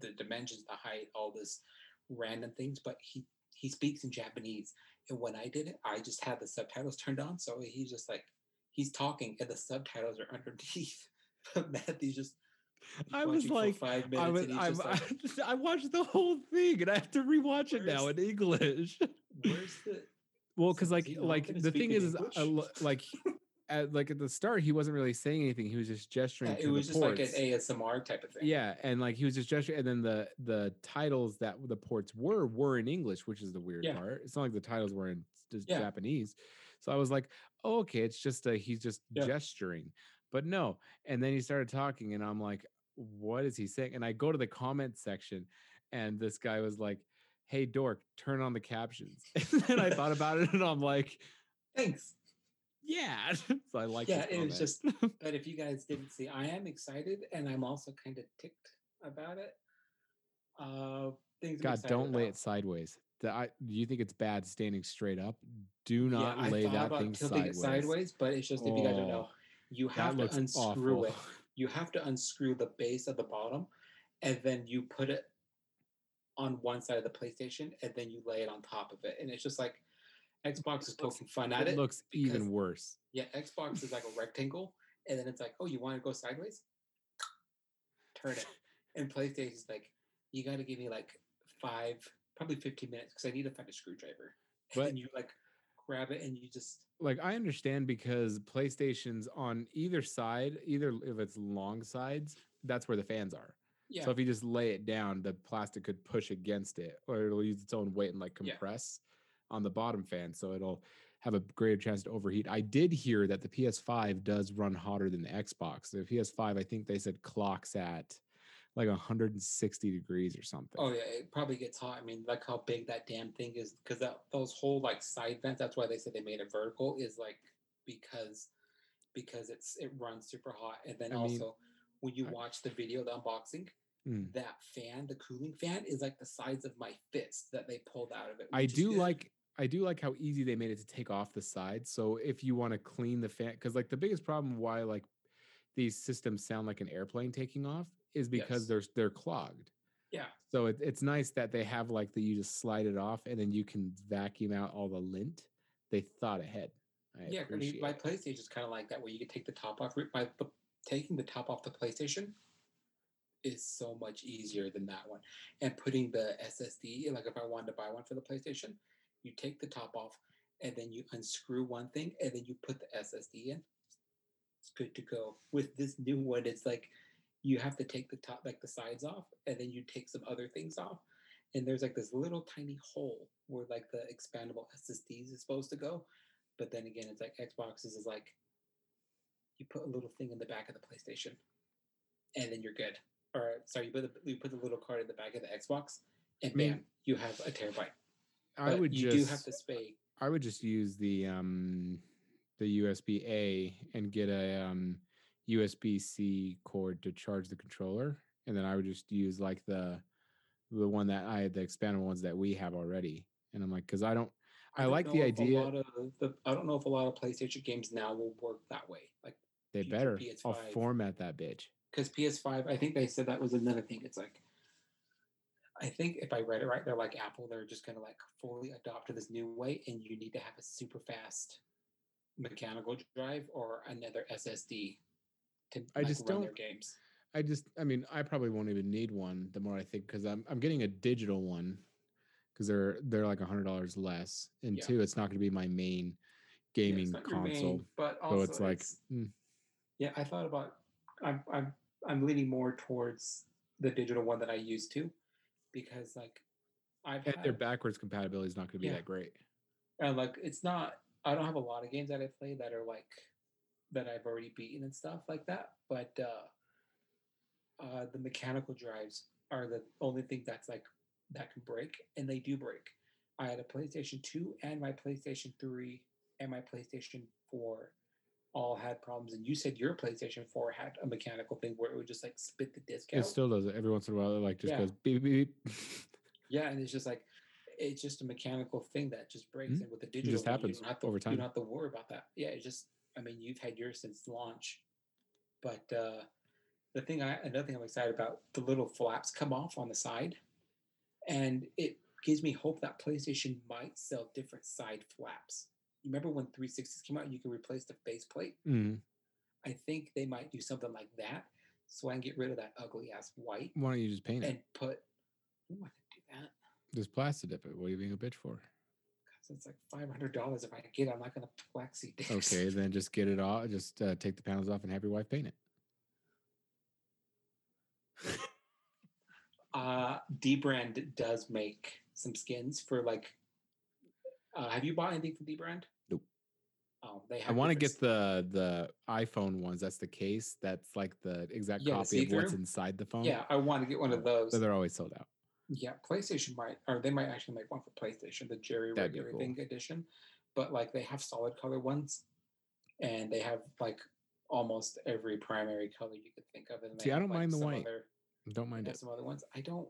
Speaker 2: the dimensions, the height, all this random things, but he he speaks in Japanese. And when I did it, I just had the subtitles turned on. So he's just like he's talking and the subtitles are *laughs* underneath. But Matthew's just
Speaker 1: I was like,
Speaker 2: five minutes
Speaker 1: I was *laughs* I,
Speaker 2: just like,
Speaker 1: I, I watched the whole thing and I have to rewatch it now in English.
Speaker 2: where's the
Speaker 1: Well, because like like the thing is, is uh, English? Like at like at the start he wasn't really saying anything. He was just gesturing uh,
Speaker 2: Yeah,
Speaker 1: to
Speaker 2: it was just
Speaker 1: ports.
Speaker 2: like an ASMR type of thing.
Speaker 1: yeah, and like he was just gesturing, and then the the titles that the ports were were in English, which is the weird
Speaker 2: Yeah.
Speaker 1: part. It's not like the titles were in just
Speaker 2: Yeah.
Speaker 1: Japanese. So I was like, oh, okay, it's just a, he's just gesturing, but no. And then he started talking, and I'm like, what is he saying? And I go to the comment section, and this guy was like, hey dork, turn on the captions. *laughs* *laughs* and then I thought about it, and I'm like,
Speaker 2: Thanks.
Speaker 1: yeah. *laughs* so I like.
Speaker 2: Yeah, it was just. But if you guys didn't see, I am excited, and I'm also kind of ticked about it. Uh, things.
Speaker 1: God, don't lay it sideways. The, I, do you think it's bad standing straight up? Do not
Speaker 2: I
Speaker 1: lay that thing sideways.
Speaker 2: sideways, but it's just if you guys don't know,
Speaker 1: Oh,
Speaker 2: you have to unscrew
Speaker 1: awful.
Speaker 2: it. You have to unscrew the base of the bottom, and then you put it on one side of the PlayStation, and then you lay it on top of it, and it's just like Xbox is poking fun at
Speaker 1: it
Speaker 2: it.
Speaker 1: looks
Speaker 2: because-
Speaker 1: even worse.
Speaker 2: Yeah, Xbox is like a rectangle, and then it's like, oh, you want to go sideways? Turn it. *laughs* And PlayStation is like, you got to give me like five probably 15 minutes because I need to find a screwdriver. *laughs*
Speaker 1: But-
Speaker 2: and you like grab it and you just
Speaker 1: like I understand because PlayStation's on either side, either if it's long sides, that's where the fans are.
Speaker 2: Yeah
Speaker 1: So if you just lay it down, the plastic could push against it, or it'll use its own weight and like
Speaker 2: Yeah.
Speaker 1: compress on the bottom fan, so it'll have a greater chance to overheat. I did hear that the PS5 does run hotter than the Xbox. The PS5, I think they said clocks at like 160 degrees or something.
Speaker 2: Oh yeah, it probably gets hot. I mean, like how big that damn thing is, because that those whole like side vents. That's why they said they made it vertical. Is like because because it's it runs super hot, and then
Speaker 1: I mean,
Speaker 2: also when you
Speaker 1: I-
Speaker 2: watch the video, the unboxing,
Speaker 1: Mm.
Speaker 2: that fan, the cooling fan, is like the size of my fist that they pulled out of it.
Speaker 1: I do like I do like how easy they made it to take off the sides. So if you want to clean the fan, because like the biggest problem why like these systems sound like an airplane taking off is because
Speaker 2: Yes.
Speaker 1: they're they're clogged.
Speaker 2: Yeah,
Speaker 1: So it, it's nice that they have like that you just slide it off and then you can vacuum out all the lint. They thought ahead. I
Speaker 2: yeah. I mean, my. PlayStation is kind of like that, where you can take the top off. By taking the top off the PlayStation is so much easier than that one. And putting the SSD, like if I wanted to buy one for the PlayStation, you take the top off and then you unscrew one thing and then you put the SSD in. It's good to go. With this new one, it's like you have to take the top, like the sides off, and then you take some other things off. And there's like this little tiny hole where like the expandable SSDs is supposed to go. But then again, it's like Xboxes is like you put a little thing in the back of the PlayStation, and then you're good. Or sorry, you put the, you put the little card in the back of the Xbox, and
Speaker 1: I mean,
Speaker 2: bam, you have a terabyte.
Speaker 1: I
Speaker 2: But
Speaker 1: would
Speaker 2: you
Speaker 1: just
Speaker 2: do have to pay.
Speaker 1: I would just use the um the USB A and get a um USB C cord to charge the controller, and then I would just use like the the one that I had the expandable ones that we have already. And I'm like, because I don't, I,
Speaker 2: don't
Speaker 1: like the idea.
Speaker 2: the, I don't know if a lot of PlayStation games now will work that way. Like
Speaker 1: They better. I'll format that bitch.
Speaker 2: Because PS5, I think they said that was another thing. It's like, I think if I read it right, they're like Apple, they're just going to like fully adopt to this new way, and you need to have a super fast mechanical drive or another SSD to
Speaker 1: I
Speaker 2: like,
Speaker 1: just
Speaker 2: run their
Speaker 1: don't-
Speaker 2: games.
Speaker 1: I just, I mean, I probably won't even need one. The more I think, because I'm I'm getting a digital one, because they're they're like a hundred dollars less, and
Speaker 2: Yeah.
Speaker 1: two, it's not going to be my main
Speaker 2: Yeah, it's
Speaker 1: gaming
Speaker 2: your
Speaker 1: console.
Speaker 2: main, but also
Speaker 1: so it's like, mm,
Speaker 2: yeah, I thought about. I'm I'm I'm leaning more towards the digital one that I used to, because like I've
Speaker 1: and their backwards compatibility is not going to be
Speaker 2: Yeah.
Speaker 1: that great.
Speaker 2: and like it's not i don't have a lot of games that i play that are like that i've already beaten and stuff like that but uh uh the mechanical drives are the only thing that's like that can break and they do break i had a playstation 2 and my playstation 3 and my playstation 4 all had problems and you said your playstation 4 had a mechanical thing where it would just like spit the disc out
Speaker 1: It still does it every once in a while. It like just
Speaker 2: Yeah.
Speaker 1: goes beep beep. beep.
Speaker 2: Yeah, and it's just like it's just a mechanical thing that just breaks.
Speaker 1: Mhm.
Speaker 2: And with the digital,
Speaker 1: just happens
Speaker 2: you don't have to,
Speaker 1: over time.
Speaker 2: You don't have to worry about that. Yeah, it just. I mean, you've had yours since launch, but uh, the thing I another thing I'm excited about the little flaps come off on the side, and it gives me hope that PlayStation might sell different side flaps. Remember when 360s came out, you could replace the faceplate.
Speaker 1: Mhm.
Speaker 2: I think they might do something like that, so I can get rid of that ugly ass white
Speaker 1: Why don't you just paint it?
Speaker 2: and put. Ooh, I could do that.
Speaker 1: Just plastic dip it. What are you being a bitch for?
Speaker 2: So it's like five hundred dollars if I get it. I'm not gonna plexi disc.
Speaker 1: Okay, then just get it off. Just uh, take the panels off and have your wife paint it.
Speaker 2: Uh dbrand does make some skins for like uh have you bought anything from dbrand?
Speaker 1: Nope.
Speaker 2: Oh, they
Speaker 1: I want to get the the iPhone ones. That's the case. That's like the exact
Speaker 2: Yeah, the
Speaker 1: copy of what's inside the phone.
Speaker 2: Yeah, I want to get one of those.
Speaker 1: So they're always sold out.
Speaker 2: Yeah, PlayStation might or they might actually make one for PlayStation, the Jerry
Speaker 1: cool.
Speaker 2: Everything edition. But like they have solid color ones and they have like almost every primary color you could think of. And
Speaker 1: See, I don't mind the white.
Speaker 2: other-
Speaker 1: Don't mind it.
Speaker 2: some other ones. I don't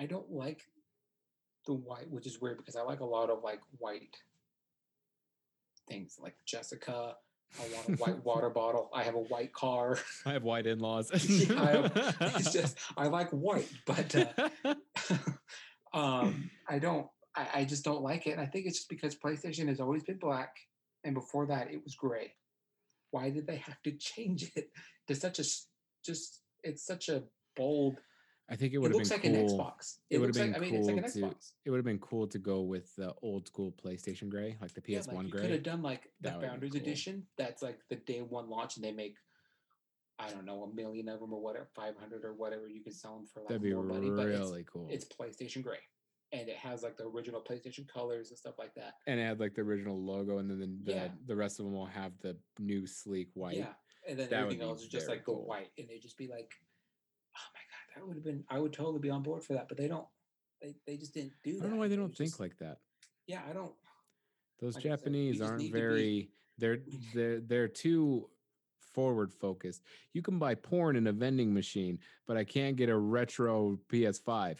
Speaker 2: I don't like the white, which is weird because I like a lot of like white things like Jessica. I want a white *laughs* water bottle. I have a white car.
Speaker 1: I have white in-laws. *laughs*
Speaker 2: I have- *laughs* it's just I like white, but uh, um, I don't. I, I just don't like it. And I think it's just because PlayStation has always been black, and before that it was gray. Why did they have to change it to such a just? It's such a bold
Speaker 1: I think it
Speaker 2: It
Speaker 1: would have
Speaker 2: looks
Speaker 1: been
Speaker 2: like
Speaker 1: cool.
Speaker 2: an Xbox.
Speaker 1: It
Speaker 2: It, looks like
Speaker 1: been
Speaker 2: I mean it's like an
Speaker 1: cool to- It would have been cool to go with the old school PlayStation gray, like the PS1 yeah,
Speaker 2: like you
Speaker 1: gray.
Speaker 2: could have done like the Founders
Speaker 1: cool.
Speaker 2: Edition. That's like the day one launch, and they make I don't know a million of them or whatever, five hundred or whatever. You can sell them for like
Speaker 1: That'd be
Speaker 2: more money, but it's,
Speaker 1: really cool.
Speaker 2: it's PlayStation Gray, and it has like the original PlayStation colors and stuff like that.
Speaker 1: and it had like the original logo, and then the the,
Speaker 2: Yeah.
Speaker 1: the rest of them will have the new sleek white.
Speaker 2: Yeah, and then
Speaker 1: That
Speaker 2: everything else is just like go white, and it'd just be like, that would have been. I would totally be on board for that, but they don't. They, they just didn't do that.
Speaker 1: I don't know why they don't think
Speaker 2: just-
Speaker 1: like that.
Speaker 2: Yeah, I don't.
Speaker 1: Those
Speaker 2: like I said,
Speaker 1: Japanese aren't very. They're *laughs* they're they're too forward focused. You can buy porn in a vending machine, but I can't get a retro PS5.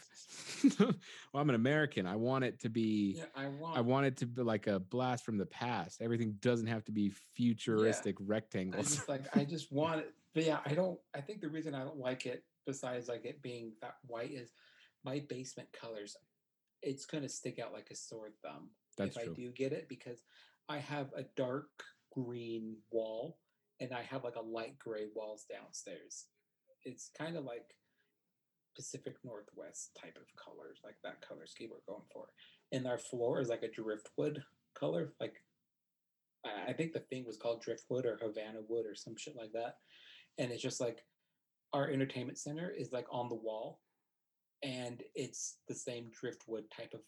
Speaker 1: *laughs* well, I'm an American. I want it to be.
Speaker 2: Yeah, I want.
Speaker 1: I want it to be like a blast from the past. Everything doesn't have to be futuristic
Speaker 2: I
Speaker 1: rectangles.
Speaker 2: just like I just want it. But yeah, I don't. I think the reason I don't like it, besides like it being that white, is my basement colors. It's gonna stick out like a sore thumb
Speaker 1: That's
Speaker 2: if
Speaker 1: true.
Speaker 2: I do get it because I have a dark green wall and I have like a light gray walls downstairs. It's kind of like Pacific Northwest type of colors, like that color scheme we're going for. And our floor is like a driftwood color, like I think the thing was called driftwood or Havana wood or some shit like that. And it's just like our entertainment center is like on the wall, and it's the same driftwood type of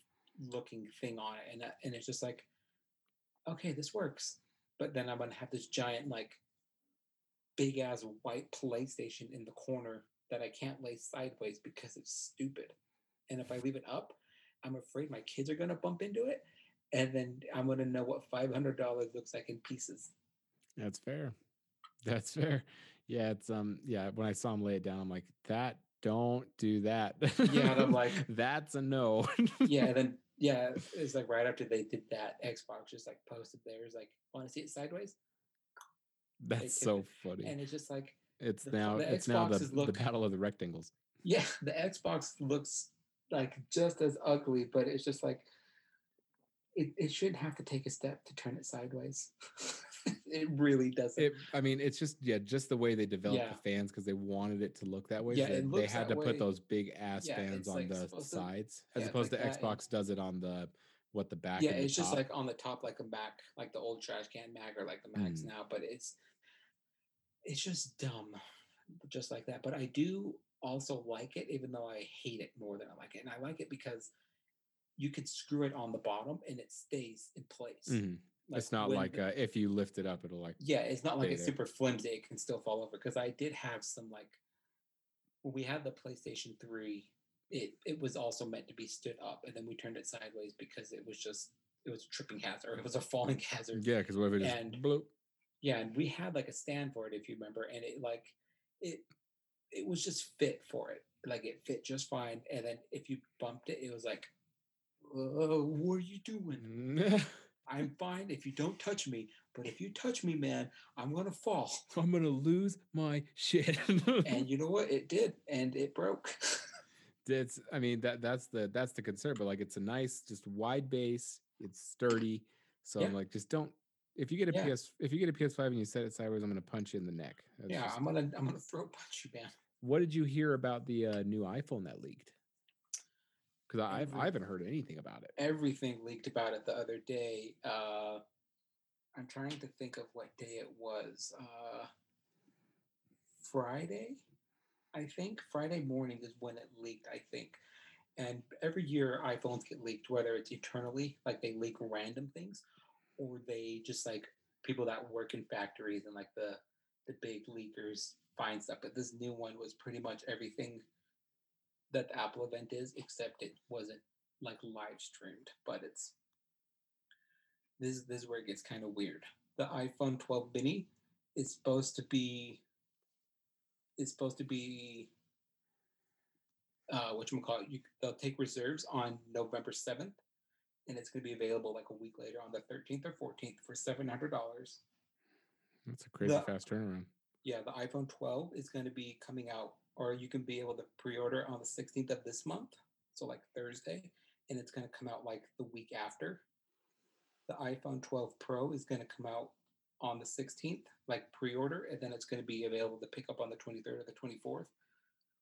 Speaker 2: looking thing on it, and and it's just like, okay, this works. But then I'm gonna have this giant like big ass white PlayStation in the corner that I can't lay sideways because it's stupid. And if I leave it up, I'm afraid my kids are gonna bump into it, and then I'm gonna know what five hundred dollars looks like in pieces.
Speaker 1: That's fair. That's fair. Yeah, it's um yeah, when I saw him lay it down, I'm like, that don't do that.
Speaker 2: Yeah, and I'm like- *laughs*
Speaker 1: that's a no.
Speaker 2: Yeah, and *laughs* then yeah, it's like right after they did that, Xbox just like posted theirs, like, want to see it sideways?
Speaker 1: that's so funny.
Speaker 2: And it's just like,
Speaker 1: It's
Speaker 2: the-
Speaker 1: now
Speaker 2: the
Speaker 1: it's now the,
Speaker 2: Xboxes
Speaker 1: the battle of the rectangles.
Speaker 2: yeah, *laughs* the Xbox looks like just as ugly, but it's just like it, it shouldn't have to take a step to turn it sideways. *laughs* it really doesn't.
Speaker 1: It I mean, it's just yeah, just the way they developed
Speaker 2: Yeah.
Speaker 1: the fans because they wanted it to look that way.
Speaker 2: Yeah,
Speaker 1: so they, they had to
Speaker 2: way.
Speaker 1: put those big ass
Speaker 2: Yeah,
Speaker 1: fans on
Speaker 2: like,
Speaker 1: the
Speaker 2: supposed to-
Speaker 1: sides as opposed
Speaker 2: like
Speaker 1: to
Speaker 2: that,
Speaker 1: Xbox does it on the what the back.
Speaker 2: yeah,
Speaker 1: the
Speaker 2: it's just like on the top, like a Mac, like the old trash can Mac or like the Macs
Speaker 1: Mm.
Speaker 2: now, but it's it's just dumb, just like that. But I do also like it, even though I hate it more than I like it, and I like it because you could screw it on the bottom and it stays in place.
Speaker 1: Mhm. it's not like
Speaker 2: the-
Speaker 1: uh, if you lift it up, it'll like
Speaker 2: yeah, it's not like it's
Speaker 1: there.
Speaker 2: super flimsy; it can still fall over. Because I did have some like when we had the PlayStation Three, it it was also meant to be stood up, and then we turned it sideways because it was just it was a tripping hazard, or *laughs* it was a falling hazard.
Speaker 1: yeah, because what if it just
Speaker 2: And-
Speaker 1: bloop?
Speaker 2: Yeah, and we had like a stand for it, if you remember, and it like it it was just fit for it. Like it fit just fine. And then if you bumped it, it was like, what are you doing? *laughs* *laughs* I'm fine if you don't touch me, but if you touch me, man, I'm gonna fall. *laughs*
Speaker 1: I'm gonna lose my shit.
Speaker 2: And you know what? It did, and it broke. *laughs*
Speaker 1: it's I mean that that's the that's the concern, but like it's a nice, just wide base, it's sturdy. So I'm like, just don't if you get a
Speaker 2: Yeah.
Speaker 1: PS if you get a PS5 and you set it sideways, I'm gonna punch you in the neck. That's
Speaker 2: yeah,
Speaker 1: just-
Speaker 2: I'm gonna I'm gonna throw punch you, man.
Speaker 1: what did you hear about the uh, new iPhone that leaked? Because I've I haven't heard anything about it.
Speaker 2: Everything leaked about it the other day. Uh, I'm trying to think of what day it was. Uh, Friday, I think. Friday morning is when it leaked, I think. And every year iPhones get leaked, whether it's eternally, like they leak random things, or they just like people that work in factories and like the the big leakers find stuff. But this new one was pretty much everything that the Apple event is, except it wasn't like live streamed. But it's this this is where it gets kind of weird. The iPhone 12 mini is supposed to be is supposed to be uh what you call it they'll take reserves on november 7th and it's going to be available like a week later on the 13th or 14th for $700
Speaker 1: That's a crazy
Speaker 2: the-
Speaker 1: fast turnaround.
Speaker 2: yeah the iphone 12 is going to be coming out or you can be able to pre-order on the 16th of this month so like thursday and it's going to come out like the week after the iphone 12 pro is going to come out on the 16th like pre-order and then it's going to be available to pick up on the 23rd or the 24th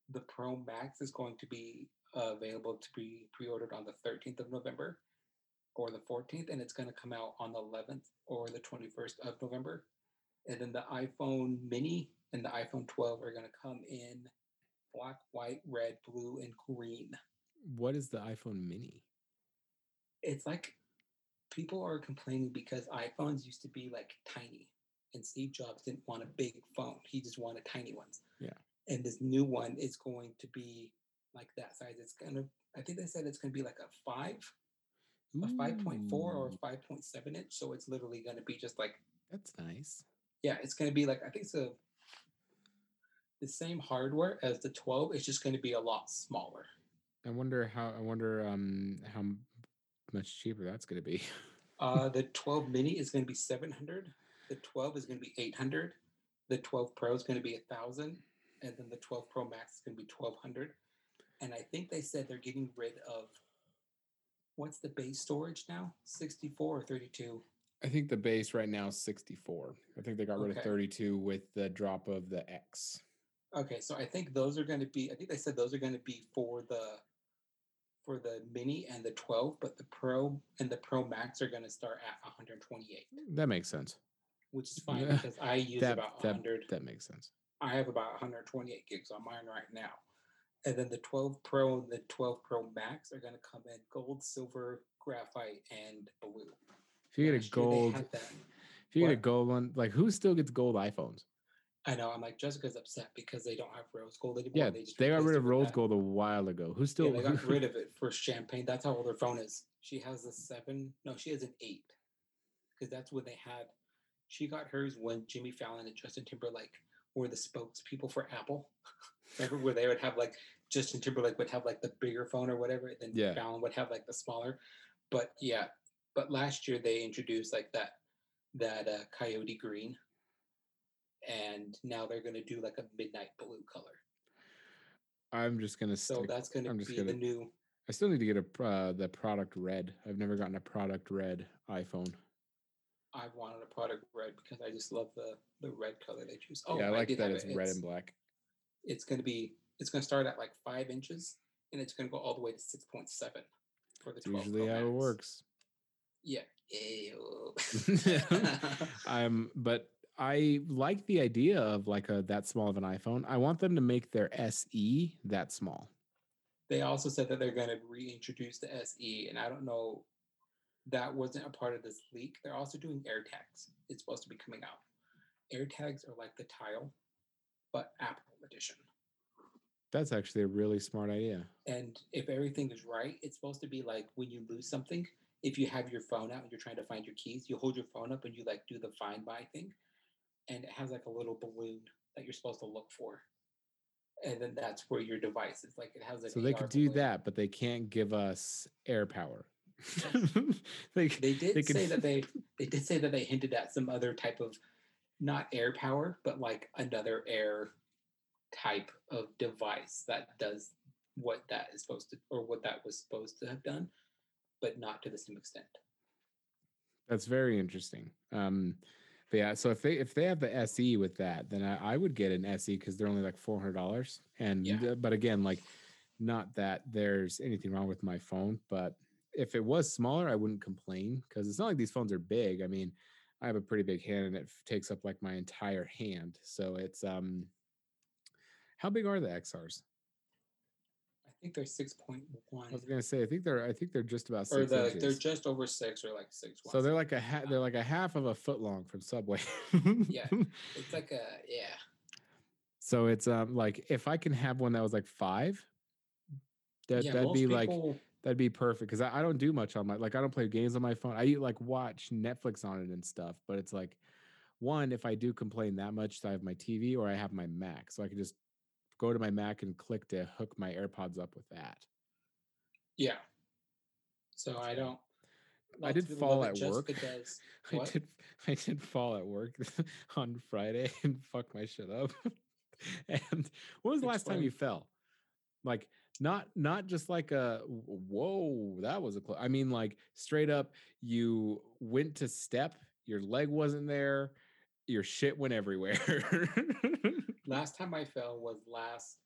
Speaker 2: the Pro Max is going to be available to be pre-ordered on the 13th of November or the 14th, and it's going to come out on the 11th or the 21st of November. And then the iPhone Mini and the iPhone 12 are going to come in black, white, red, blue, and green.
Speaker 1: What is the iPhone Mini?
Speaker 2: It's like people are complaining because iPhones used to be like tiny, and Steve Jobs didn't want a big phone. He just wanted tiny ones.
Speaker 1: Yeah.
Speaker 2: And this new one is going to be like that size. It's gonna. I think they said it's gonna be like a five, a five point four or
Speaker 1: Ooh,
Speaker 2: five point seven inch. So it's literally gonna be just like
Speaker 1: That's nice.
Speaker 2: yeah, it's gonna be like I think it's a the same hardware as the 12. It's just gonna be a lot smaller.
Speaker 1: I wonder how. I wonder um how much cheaper that's going to be. *laughs*
Speaker 2: Uh, the 12 mini is going to be 700. The 12 is going to be 800. The 12 Pro is going to be a thousand, and then the 12 Pro Max is going to be 1200. And I think they said they're getting rid of what's the base storage now? 64 or 32?
Speaker 1: I think the base right now is 64. I think they got rid of 32 with the drop of the X.
Speaker 2: Okay, so I think those are going to be. I think they said those are going to be for the for the mini and the 12, but the Pro and the Pro Max are going to start at 128,
Speaker 1: That makes sense.
Speaker 2: which is fine
Speaker 1: Yeah,
Speaker 2: because I use
Speaker 1: That
Speaker 2: about 100.
Speaker 1: that makes sense.
Speaker 2: I have about 128 gigs on mine right now. And then the 12 Pro and the 12 Pro Max are going to come in gold, silver, graphite, and blue.
Speaker 1: If you get a
Speaker 2: Last
Speaker 1: gold, if you get a gold one, like who still gets gold iPhones?
Speaker 2: I know. I'm like Jessica's upset because they don't have rose gold anymore.
Speaker 1: Yeah,
Speaker 2: just
Speaker 1: they got rid of rose gold a while ago. Who
Speaker 2: Yeah,
Speaker 1: still?
Speaker 2: they got rid *laughs* of it for champagne. That's how old her phone is. She has a seven. No, she has an eight. Because that's when they had. She got hers when Jimmy Fallon and Justin Timberlake were the spokespeople for Apple. *laughs* Remember where they would have like Justin Timberlake would have like the bigger phone or whatever, and then
Speaker 1: Yeah.
Speaker 2: Fallon would have like the smaller. But yeah, but last year they introduced like that that uh, coyote green, and now they're gonna do like a midnight blue color.
Speaker 1: I'm just gonna
Speaker 2: So
Speaker 1: stick.
Speaker 2: that's
Speaker 1: I'm just
Speaker 2: be
Speaker 1: gonna-
Speaker 2: the new.
Speaker 1: I still need to get a uh, the product red. I've never gotten a product red iPhone.
Speaker 2: I wanted a product red because I just love the the red color they choose. Oh,
Speaker 1: yeah, I like
Speaker 2: did
Speaker 1: that it's
Speaker 2: it.
Speaker 1: red
Speaker 2: It's-
Speaker 1: and black.
Speaker 2: It's going to be it's going to start at like five inches, and it's going to go all the way to six point seven for the
Speaker 1: It's
Speaker 2: 12
Speaker 1: usually how it works.
Speaker 2: Yeah.
Speaker 1: Um, *laughs* but I like the idea of like a that small of an iPhone. I want them to make their SE that small.
Speaker 2: they also said that they're going to reintroduce the SE, and I don't know. That wasn't a part of this leak. They're also doing AirTags. It's supposed to be coming out. AirTags are like the tile, but Apple edition.
Speaker 1: That's actually a really smart idea.
Speaker 2: And if everything is right, it's supposed to be like when you lose something, if you have your phone out and you're trying to find your keys, you hold your phone up and you like do the find my thing. And it has like a little balloon that you're supposed to look for. And then that's where your device is. Like it has an
Speaker 1: So they
Speaker 2: AR
Speaker 1: could do
Speaker 2: balloon.
Speaker 1: that, but they can't give us AirPower. *laughs* they,
Speaker 2: They did
Speaker 1: they could
Speaker 2: say that they they did say that they hinted at some other type of not AirPower, but like another air type of device that does what that is supposed to or what that was supposed to have done, but not to the same extent.
Speaker 1: That's very interesting. Um, but yeah, so if they if they have the SE with that, then I, I would get an SE because they're only like four hundred dollars. And
Speaker 2: Yeah.
Speaker 1: uh, but again, like not that there's anything wrong with my phone, but if it was smaller, I wouldn't complain because it's not like these phones are big. I mean, I have a pretty big hand and it takes up like my entire hand. So it's um, how big are the XRs?
Speaker 2: I think they're six point one,
Speaker 1: I was gonna say I think they're I think they're just about
Speaker 2: or
Speaker 1: six
Speaker 2: the
Speaker 1: inches.
Speaker 2: they're just over six or like six.
Speaker 1: so they're like a ha- they're like a half of a foot long from Subway.
Speaker 2: Yeah. it's like a yeah. *laughs*
Speaker 1: So it's um like if I can have one that was like five, that
Speaker 2: yeah,
Speaker 1: that'd be like that'd be perfect because I, I don't do much on my like I don't play games on my phone. I like watch Netflix on it and stuff, but it's like one if I do complain that much, I have my TV or I have my Mac, so I can just go to my Mac and click to hook my AirPods up with that.
Speaker 2: yeah. So I don't. *laughs* *laughs*
Speaker 1: I did fall at work. I did I did fall at work on Friday *laughs* and fuck my shit up. and when was the last time you fell? Like not not just like a whoa, that was a close. I mean like straight up you went to step, your leg wasn't there, your shit went everywhere.
Speaker 2: Last time I fell was last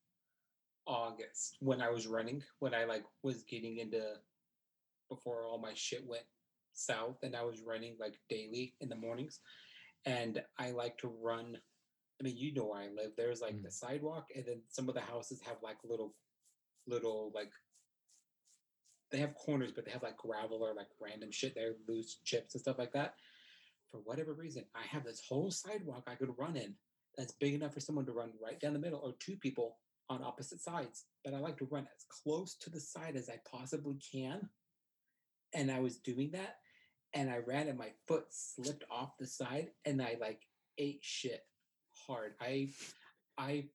Speaker 2: August when I was running, when I like was getting into before all my shit went south and I was running like daily in the mornings. And I like to run. I mean, you know where I live. There's like
Speaker 1: Mm.
Speaker 2: the sidewalk, and then some of the houses have like little, little like they have corners, but they have like gravel or like random shit there, loose chips and stuff like that. For whatever reason, I have this whole sidewalk I could run in that's big enough for someone to run right down the middle or two people on opposite sides. But I like to run as close to the side as I possibly can. And I was doing that and I ran and my foot slipped off the side and I like ate shit hard. I I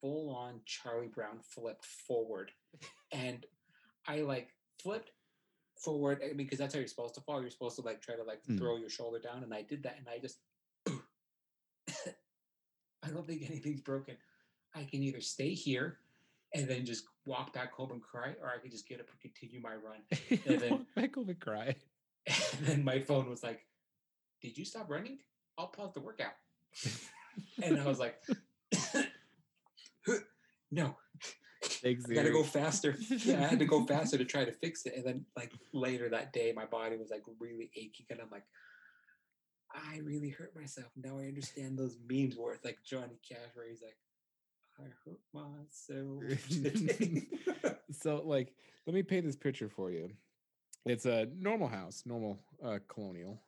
Speaker 2: full on Charlie Brown flipped forward and I like flipped forward I mean, because that's how you're supposed to fall. You're supposed to like try to like
Speaker 1: Mm.
Speaker 2: throw your shoulder down, and I did that, and I just I don't think anything's broken. I can either stay here and then just walk back home and cry, or I can just get up and continue my run. *laughs* And then-
Speaker 1: Walk back home and cry. *laughs*
Speaker 2: And then my phone was like, "Did you stop running? I'll pause the workout." *laughs* and I was like, "No,
Speaker 1: Thanks,
Speaker 2: I gotta go faster. yeah, I had to go faster to try to fix it. And then like later that day, my body was like really aching, and I'm like, I really hurt myself. Now I understand those memes where it's like Johnny Cash, where he's like, I hurt myself *laughs* *laughs*
Speaker 1: so like let me paint this picture for you. It's a normal house normal uh colonial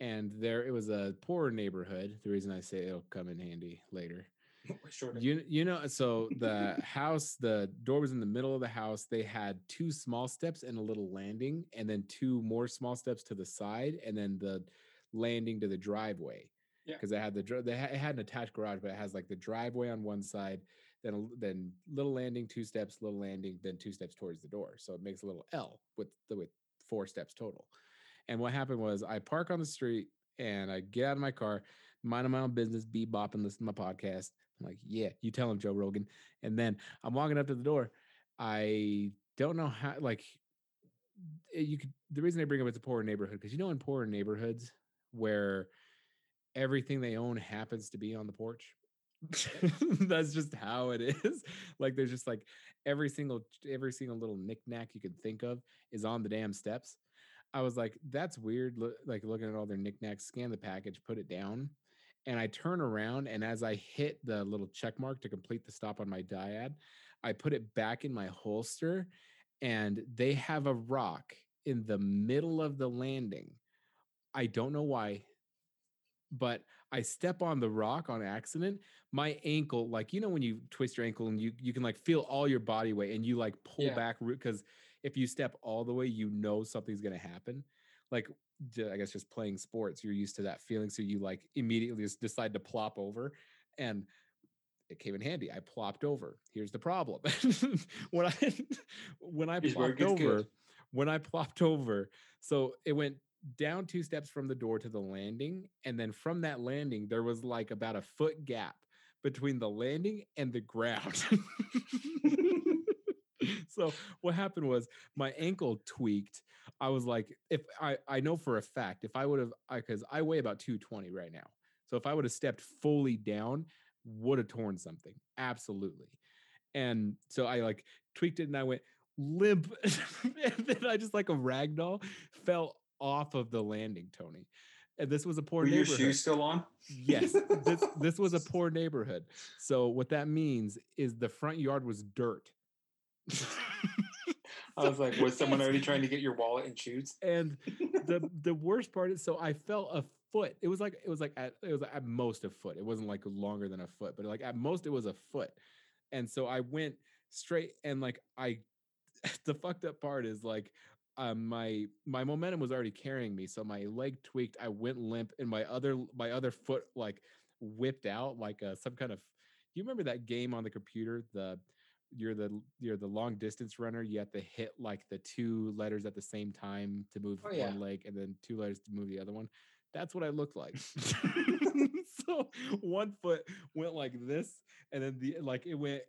Speaker 1: and there it was a poor neighborhood. The reason i say it'll come in handy later. *laughs* You you know so the house the door was in the middle of the house. They had two small steps and a little landing and then two more small steps to the side and then the landing to the driveway
Speaker 2: Yeah.
Speaker 1: because it had the they it had an attached garage but it has like the driveway on one side then then little landing two steps little landing then two steps towards the door. So it makes a little l with the with four steps total. And what happened was i park on the street and i get out of my car mind my own business be bopping listen to my podcast. I'm like yeah you tell him joe rogan. And then i'm walking up to the door. I don't know how like eh, you could the reason i bring up it's a poor neighborhood because you know in poor neighborhoods where everything they own happens to be on the porch. *laughs* *laughs* That's just how it is. *laughs* Like there's just like every single every single little knickknack you could think of is on the damn steps. I was like that's weird like looking at all their knickknacks scan the package put it down and i turn around and as i hit the little check mark to complete the stop on my DIAD i put it back in my holster and they have a rock in the middle of the landing i don't know why but I step on the rock on accident. My ankle, like you know, when you twist your ankle and you you can like feel all your body weight and you like pull
Speaker 2: Yeah.
Speaker 1: back because if you step all the way, you know something's gonna happen. Like I guess just playing sports, you're used to that feeling, so you like immediately just decide to plop over, and it came in handy. I plopped over. Here's the problem: *laughs* when I *laughs* when I
Speaker 2: Here's
Speaker 1: plopped over,
Speaker 2: good.
Speaker 1: when I plopped over, so it went down two steps from the door to the landing. And then from that landing, there was like about a foot gap between the landing and the ground. *laughs* so what happened was my ankle tweaked. I was like, if I, I know for a fact, if I would have, because I weigh about 220 right now. So if I would have stepped fully down, would have torn something. Absolutely. And so I like tweaked it and I went limp. *laughs* and then I just like a rag doll fell off of the landing, Tony. And this was a poor
Speaker 2: Were your
Speaker 1: neighborhood.
Speaker 2: shoes still on?
Speaker 1: Yes, this this was a *laughs* poor neighborhood. So what that means is the front yard was dirt. *laughs*
Speaker 2: I was like, was someone already trying to *laughs* get your wallet and shoes?
Speaker 1: and the the worst part is so I fell a foot. It was like it was like at it was at most a foot. It wasn't like longer than a foot, but like at most it was a foot. And so I went straight and like I the fucked up part is like um, my my momentum was already carrying me, so my leg tweaked. I went limp, and my other my other foot like whipped out like uh, some kind of. You remember that game on the computer? The you're the you're the long distance runner. You have to hit like the two letters at the same time to move
Speaker 2: Oh, yeah.
Speaker 1: one leg, and then two letters to move the other one. That's what I looked like. *laughs* *laughs* so one foot went like this, and then the like it went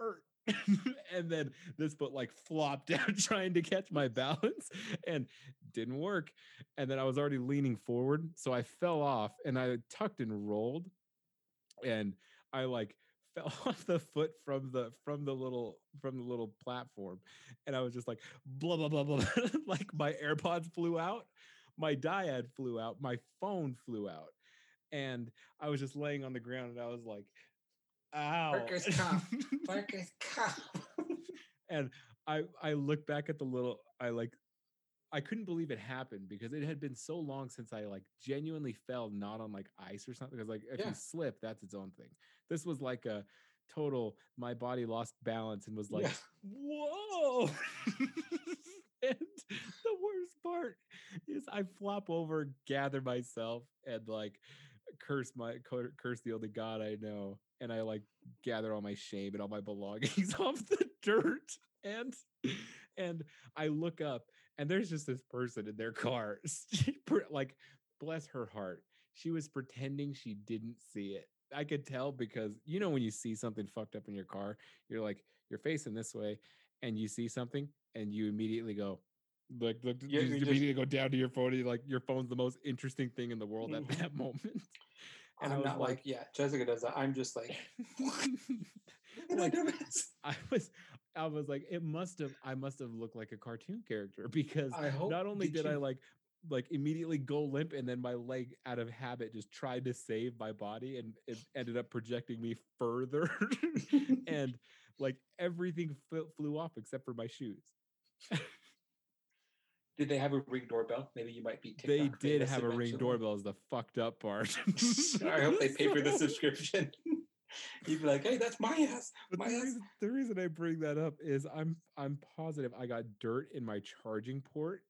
Speaker 1: er, *laughs* and then this foot like flopped *laughs* down trying to catch my balance and didn't work. And then I was already leaning forward, so I fell off and I tucked and rolled, and I like *laughs* fell off the foot from the from the little from the little platform, and I was just like blah blah blah blah. like my AirPods flew out, my DIAD flew out, my phone flew out, and I was just laying on the ground, and I was like, "Ow!"
Speaker 2: Workers' comp. Workers' comp.
Speaker 1: and I I look back at the little I like I couldn't believe it happened because it had been so long since I like genuinely fell not on like ice or something. Because like if
Speaker 2: Yeah.
Speaker 1: you slip, that's its own thing. This was like a total. My body lost balance and was like,
Speaker 2: Yeah.
Speaker 1: "Whoa!" *laughs* and the worst part is I flop over, gather myself, and like curse my curse the only God I know, and I like gather all my shame and all my belongings *laughs* off the dirt and and I look up and there's just this person in their car. *laughs* Like bless her heart she was pretending she didn't see it. I could tell because you know when you see something fucked up in your car you're like you're facing this way and you see something and you immediately go like look
Speaker 2: Yeah,
Speaker 1: you
Speaker 2: you're
Speaker 1: just immediately go down to your phone and like your phone's the most interesting thing in the world at
Speaker 2: Mhm.
Speaker 1: that *laughs* moment and I
Speaker 2: I'm not like, yeah, Jessica does that. I'm just like, *laughs*
Speaker 1: Like,
Speaker 2: like, *laughs*
Speaker 1: I was I was like, it must have I must have looked like a cartoon character because
Speaker 2: I
Speaker 1: not only did I
Speaker 2: you-
Speaker 1: like like immediately go limp and then my leg out of habit just tried to save my body and it ended up projecting me further and like everything fl- flew off except for my shoes.
Speaker 2: Did they have a ring doorbell? Maybe you might be.
Speaker 1: they did have a ring doorbell is the fucked up part. *laughs* *laughs*
Speaker 2: I hope they pay for the subscription. *laughs* You'd be like, hey, that's my ass.
Speaker 1: But
Speaker 2: My
Speaker 1: the
Speaker 2: ass.
Speaker 1: reason, the reason I bring that up is I'm I'm positive I got dirt in my charging port,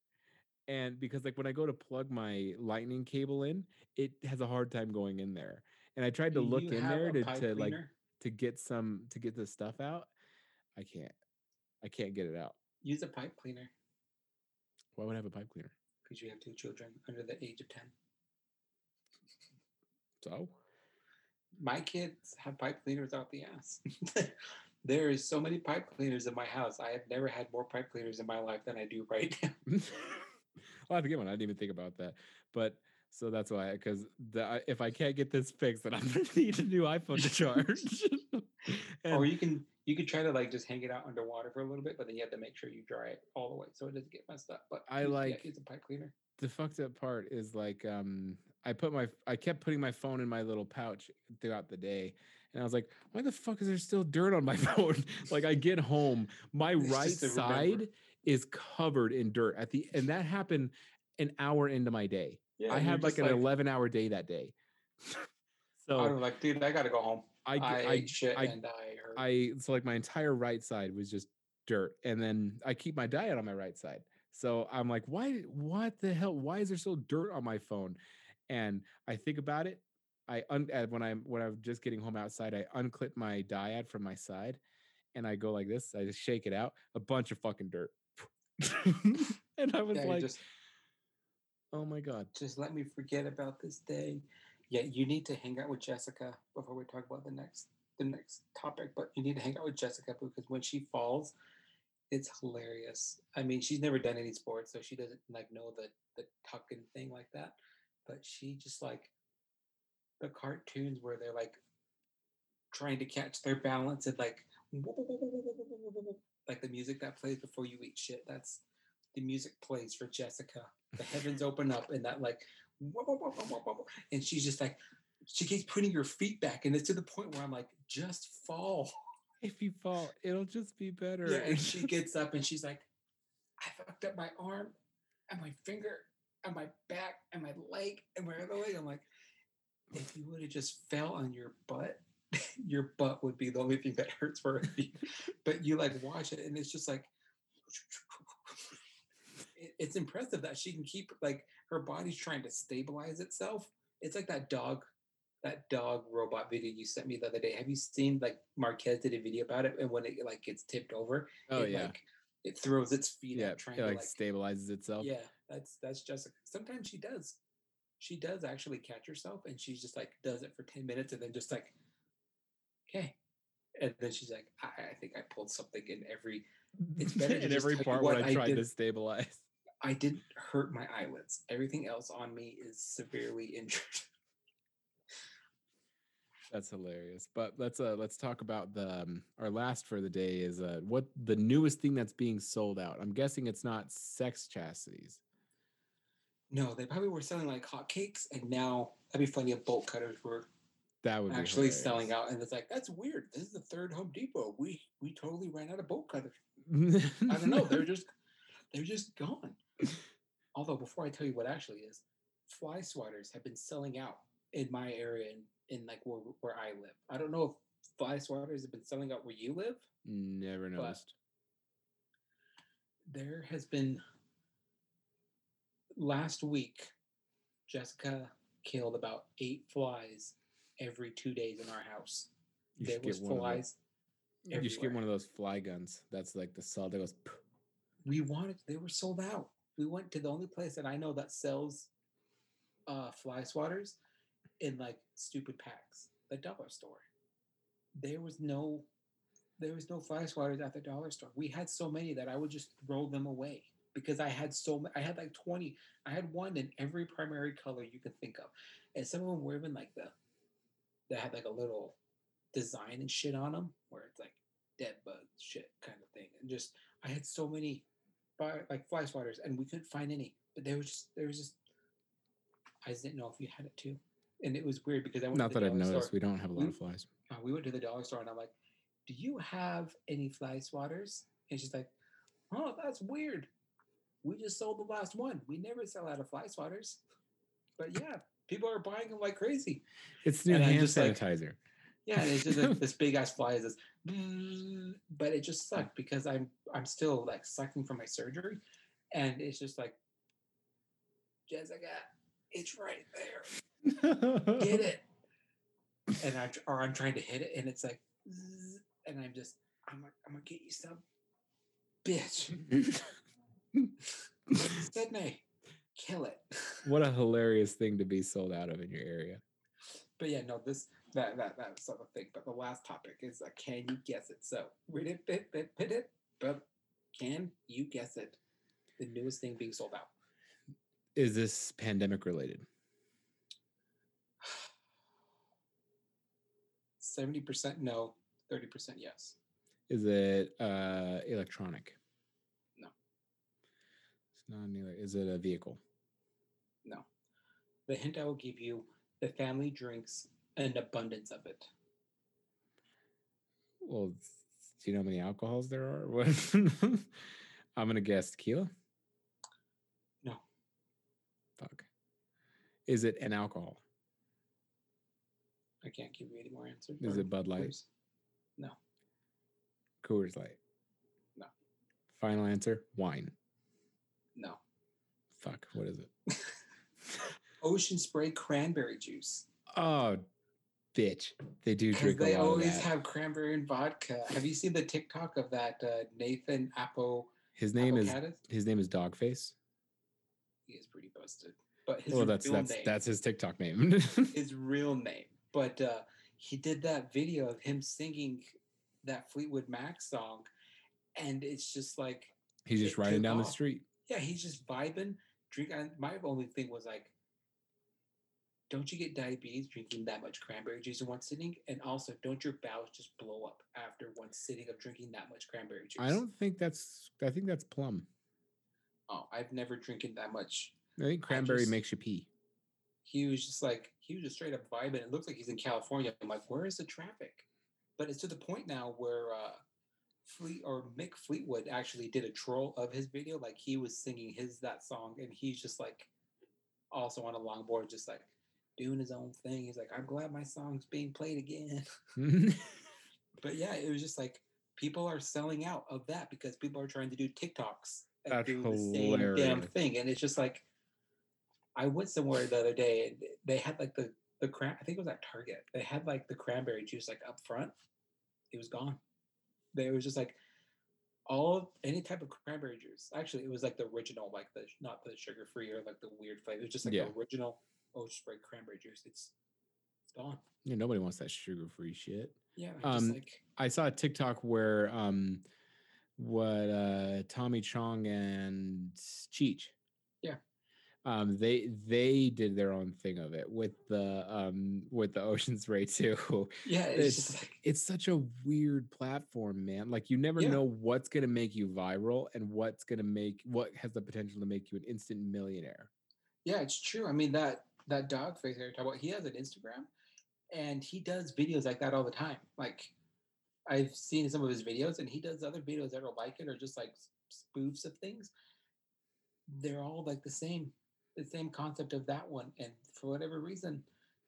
Speaker 1: and because like when I go to plug my lightning cable in, it has a hard time going in there. And I tried to
Speaker 2: Do
Speaker 1: look in there to, to like to get some to get the stuff out. I can't. I can't get it out.
Speaker 2: use a pipe cleaner
Speaker 1: Why would I have a pipe cleaner?
Speaker 2: because you have two children under the age of ten.
Speaker 1: So
Speaker 2: My kids have pipe cleaners out the ass. *laughs* there is so many pipe cleaners in my house. I have never had more pipe cleaners in my life than I do right now.
Speaker 1: I'll have to get one. I didn't even think about that. But so that's why, because if I can't get this fixed, then I'm gonna *laughs* need a new iPhone to charge. *laughs*
Speaker 2: or you can you could try to like just hang it out underwater for a little bit, but then you have to make sure you dry it all the way so it doesn't get messed up. But
Speaker 1: I like-
Speaker 2: use a pipe cleaner.
Speaker 1: the fucked up part is like um I put my I kept putting my phone in my little pouch throughout the day. And I was like, why the fuck is there still dirt on my *laughs* phone? like I get home, my
Speaker 2: It's
Speaker 1: right
Speaker 2: to remember.
Speaker 1: side is covered in dirt at the and that happened an hour into my day.
Speaker 2: Yeah,
Speaker 1: I had like an 11 hour day that day. *laughs* so
Speaker 2: I'm like, dude, I gotta go home.
Speaker 1: I,
Speaker 2: I,
Speaker 1: I,
Speaker 2: shit
Speaker 1: I-
Speaker 2: and I hurt.
Speaker 1: I so like my entire right side was just dirt, and then I keep my DIAD on my right side. So I'm like, why? What the hell? Why is there still dirt on my phone? And I think about it. I un- uh, when I'm when I'm just getting home outside, I unclip my DIAD from my side, and I go like this. I just shake it out. A bunch of fucking dirt. *laughs* and I was
Speaker 2: yeah,
Speaker 1: like,
Speaker 2: just
Speaker 1: oh my god.
Speaker 2: just let me forget about this day. Yeah, you need to hang out with Jessica before we talk about the next the next topic. But you need to hang out with Jessica because when she falls, it's hilarious. I mean, she's never done any sports, so she doesn't like know the the tucking thing like that. But she just like the cartoons where they're like trying to catch their balance and like like the music that plays before you eat shit. That's the music plays for Jessica. The heavens open up and that like and she's just like she keeps putting her feet back and it's to the point where I'm like, just fall. *laughs*
Speaker 1: If you fall, it'll just be better.
Speaker 2: Yeah, and *laughs* she gets up and she's like, I fucked up my arm and my finger and my back and my leg and my other leg. I'm like, if you would have just fell on your butt, *laughs* your butt would be the only thing that hurts for you. But you like watch it and it's just like it's impressive that she can keep like her body's trying to stabilize itself. It's like that dog, that dog robot video you sent me the other day. Have you seen like Marques did a video about it and when it like gets tipped over,
Speaker 1: oh
Speaker 2: it,
Speaker 1: yeah,
Speaker 2: like it throws its feet
Speaker 1: yeah.
Speaker 2: out trying
Speaker 1: It
Speaker 2: to
Speaker 1: like
Speaker 2: like
Speaker 1: stabilizes itself.
Speaker 2: yeah that's that's jessica sometimes she does she does actually catch herself and she just like does it for 10 minutes and then just like okay and then she's like i, I think i pulled something in every It's better *laughs*
Speaker 1: in every part
Speaker 2: what
Speaker 1: when I
Speaker 2: I
Speaker 1: tried to stabilize.
Speaker 2: I didn't hurt my eyelids everything else on me is severely *laughs* injured
Speaker 1: That's hilarious. But let's uh let's talk about the um, our last for the day is uh what the newest thing that's being sold out. I'm guessing it's not sex chastities.
Speaker 2: No, they probably were selling like hotcakes, and now that'd be funny if bolt cutters were
Speaker 1: That would be
Speaker 2: actually selling out. And it's like that's weird. This is the third Home Depot. We we totally ran out of bolt cutters. *laughs* I don't know. They're just they're just gone. *laughs* Although before I tell you what actually is, fly swatters have been selling out in my area in, in like where where I live. I don't know if fly swatters have been selling out where you live.
Speaker 1: Never noticed.
Speaker 2: There has been last week, Jessica killed about eight flies every two days in our house.
Speaker 1: You
Speaker 2: there was flies.
Speaker 1: You should get one of those fly guns. That's like the saw that goes.
Speaker 2: we wanted they were sold out we went to the only place that i know that sells uh fly swatters in like stupid packs the dollar store. There was no there was no fly swatters at the dollar store. We had so many that i would just throw them away because i had so i had like 20 i had one in every primary color you could think of. And some of them were even like the that had like a little design and shit on them where it's like dead bug shit kind of thing. And just i had so many fly, like fly swatters, and we couldn't find any. But there was just there was just I just didn't know if you had it too, and it was weird because I went
Speaker 1: Not
Speaker 2: to the
Speaker 1: that I've noticed.
Speaker 2: Store.
Speaker 1: We don't have a lot
Speaker 2: We-
Speaker 1: of flies.
Speaker 2: uh, we went to the dollar store, and I'm like, "Do you have any fly swatters?" And she's like, "Oh, that's weird. We just sold the last one. We never sell out of fly swatters." But yeah, people are buying them like crazy.
Speaker 1: It's new
Speaker 2: and
Speaker 1: hand
Speaker 2: just like-
Speaker 1: sanitizer.
Speaker 2: Yeah, and it's just like *laughs* this big ass fly is this, but it just sucked because I'm I'm still like sucking from my surgery, and it's just like, Jessica, it's right there, get it, and I or I'm trying to hit it, and it's like, and I'm just I'm like I'm gonna get you some, bitch, *laughs* Sydney, kill it.
Speaker 1: what a hilarious thing to be sold out of in your area.
Speaker 2: But yeah, no, this that that that's sort of thing. But the last topic is uh, can you guess it? So read it, bit, bit, bit it, but can you guess it? The newest thing being sold out.
Speaker 1: Is this pandemic related? *sighs*
Speaker 2: Seventy percent no, thirty percent yes.
Speaker 1: Is it uh electronic?
Speaker 2: No.
Speaker 1: It's not an ele- Is it a vehicle?
Speaker 2: No. The hint I will give you: the family drinks an abundance of it.
Speaker 1: Well, do you know how many alcohols there are? *laughs* What? I'm gonna guess tequila.
Speaker 2: No.
Speaker 1: Fuck. Is it an alcohol?
Speaker 2: I can't give you any more answers.
Speaker 1: Is it Bud Light?
Speaker 2: clues. No.
Speaker 1: Coors Light.
Speaker 2: No.
Speaker 1: Final answer: wine.
Speaker 2: No.
Speaker 1: Fuck. What is it? *laughs*
Speaker 2: Ocean spray cranberry juice.
Speaker 1: Oh, bitch! They do drink a
Speaker 2: they always have cranberry and vodka. Have you seen the TikTok of that uh, Nathan Apple?
Speaker 1: His name is his name is Dogface.
Speaker 2: He is pretty busted. But his
Speaker 1: well, that's that's
Speaker 2: name,
Speaker 1: that's his TikTok name. *laughs*
Speaker 2: his real name. But uh, he did that video of him singing that Fleetwood Mac song, and it's just like,
Speaker 1: He's just riding down the street.
Speaker 2: yeah, he's just vibing, drink. And my only thing was like, don't you get diabetes drinking that much cranberry juice in one sitting? And also, don't your bowels just blow up after one sitting of drinking that much cranberry juice?
Speaker 1: I don't think that's. I think that's plum.
Speaker 2: Oh, I've never drinking that much.
Speaker 1: I think cranberry
Speaker 2: just-
Speaker 1: makes you pee.
Speaker 2: he was just like he was just straight up vibing. It looks like he's in California. I'm like, where is the traffic? But it's to the point now where uh Fleet or Mick Fleetwood actually did a troll of his video. Like he was singing his that song, and he's just like also on a longboard, just like doing his own thing. He's like, I'm glad my song's being played again. *laughs* *laughs* But yeah, it was just like people are selling out of that because people are trying to do TikToks and
Speaker 1: That's
Speaker 2: do the same damn thing. And it's just like I went somewhere the other day and they had like the the cran I think it was at Target. They had like the cranberry juice like up front. It was gone. They was just like all any type of cranberry juice. Actually, it was like the original, like the not the sugar free or like the weird flavor. It was just like
Speaker 1: Yeah.
Speaker 2: the original Ocean Spray cranberry juice. It's it's gone.
Speaker 1: yeah, nobody wants that sugar-free shit.
Speaker 2: Yeah,
Speaker 1: Um,
Speaker 2: like
Speaker 1: I saw a TikTok where um, what uh Tommy Chong and Cheech,
Speaker 2: Yeah.
Speaker 1: um they they did their own thing of it with the um with the *laughs* Ocean Spray too
Speaker 2: Yeah, it's,
Speaker 1: it's
Speaker 2: just like
Speaker 1: it's such a weird platform man like you never
Speaker 2: Yeah.
Speaker 1: know what's to make you viral and what's to make what has the potential to make you an instant millionaire
Speaker 2: yeah, it's true. I mean that that dog face you're talking about, he has an Instagram and he does videos like that all the time. Like I've seen some of his videos and he does other videos that are like it or just like spoofs of things. They're all like the same, the same concept of that one. And for whatever reason,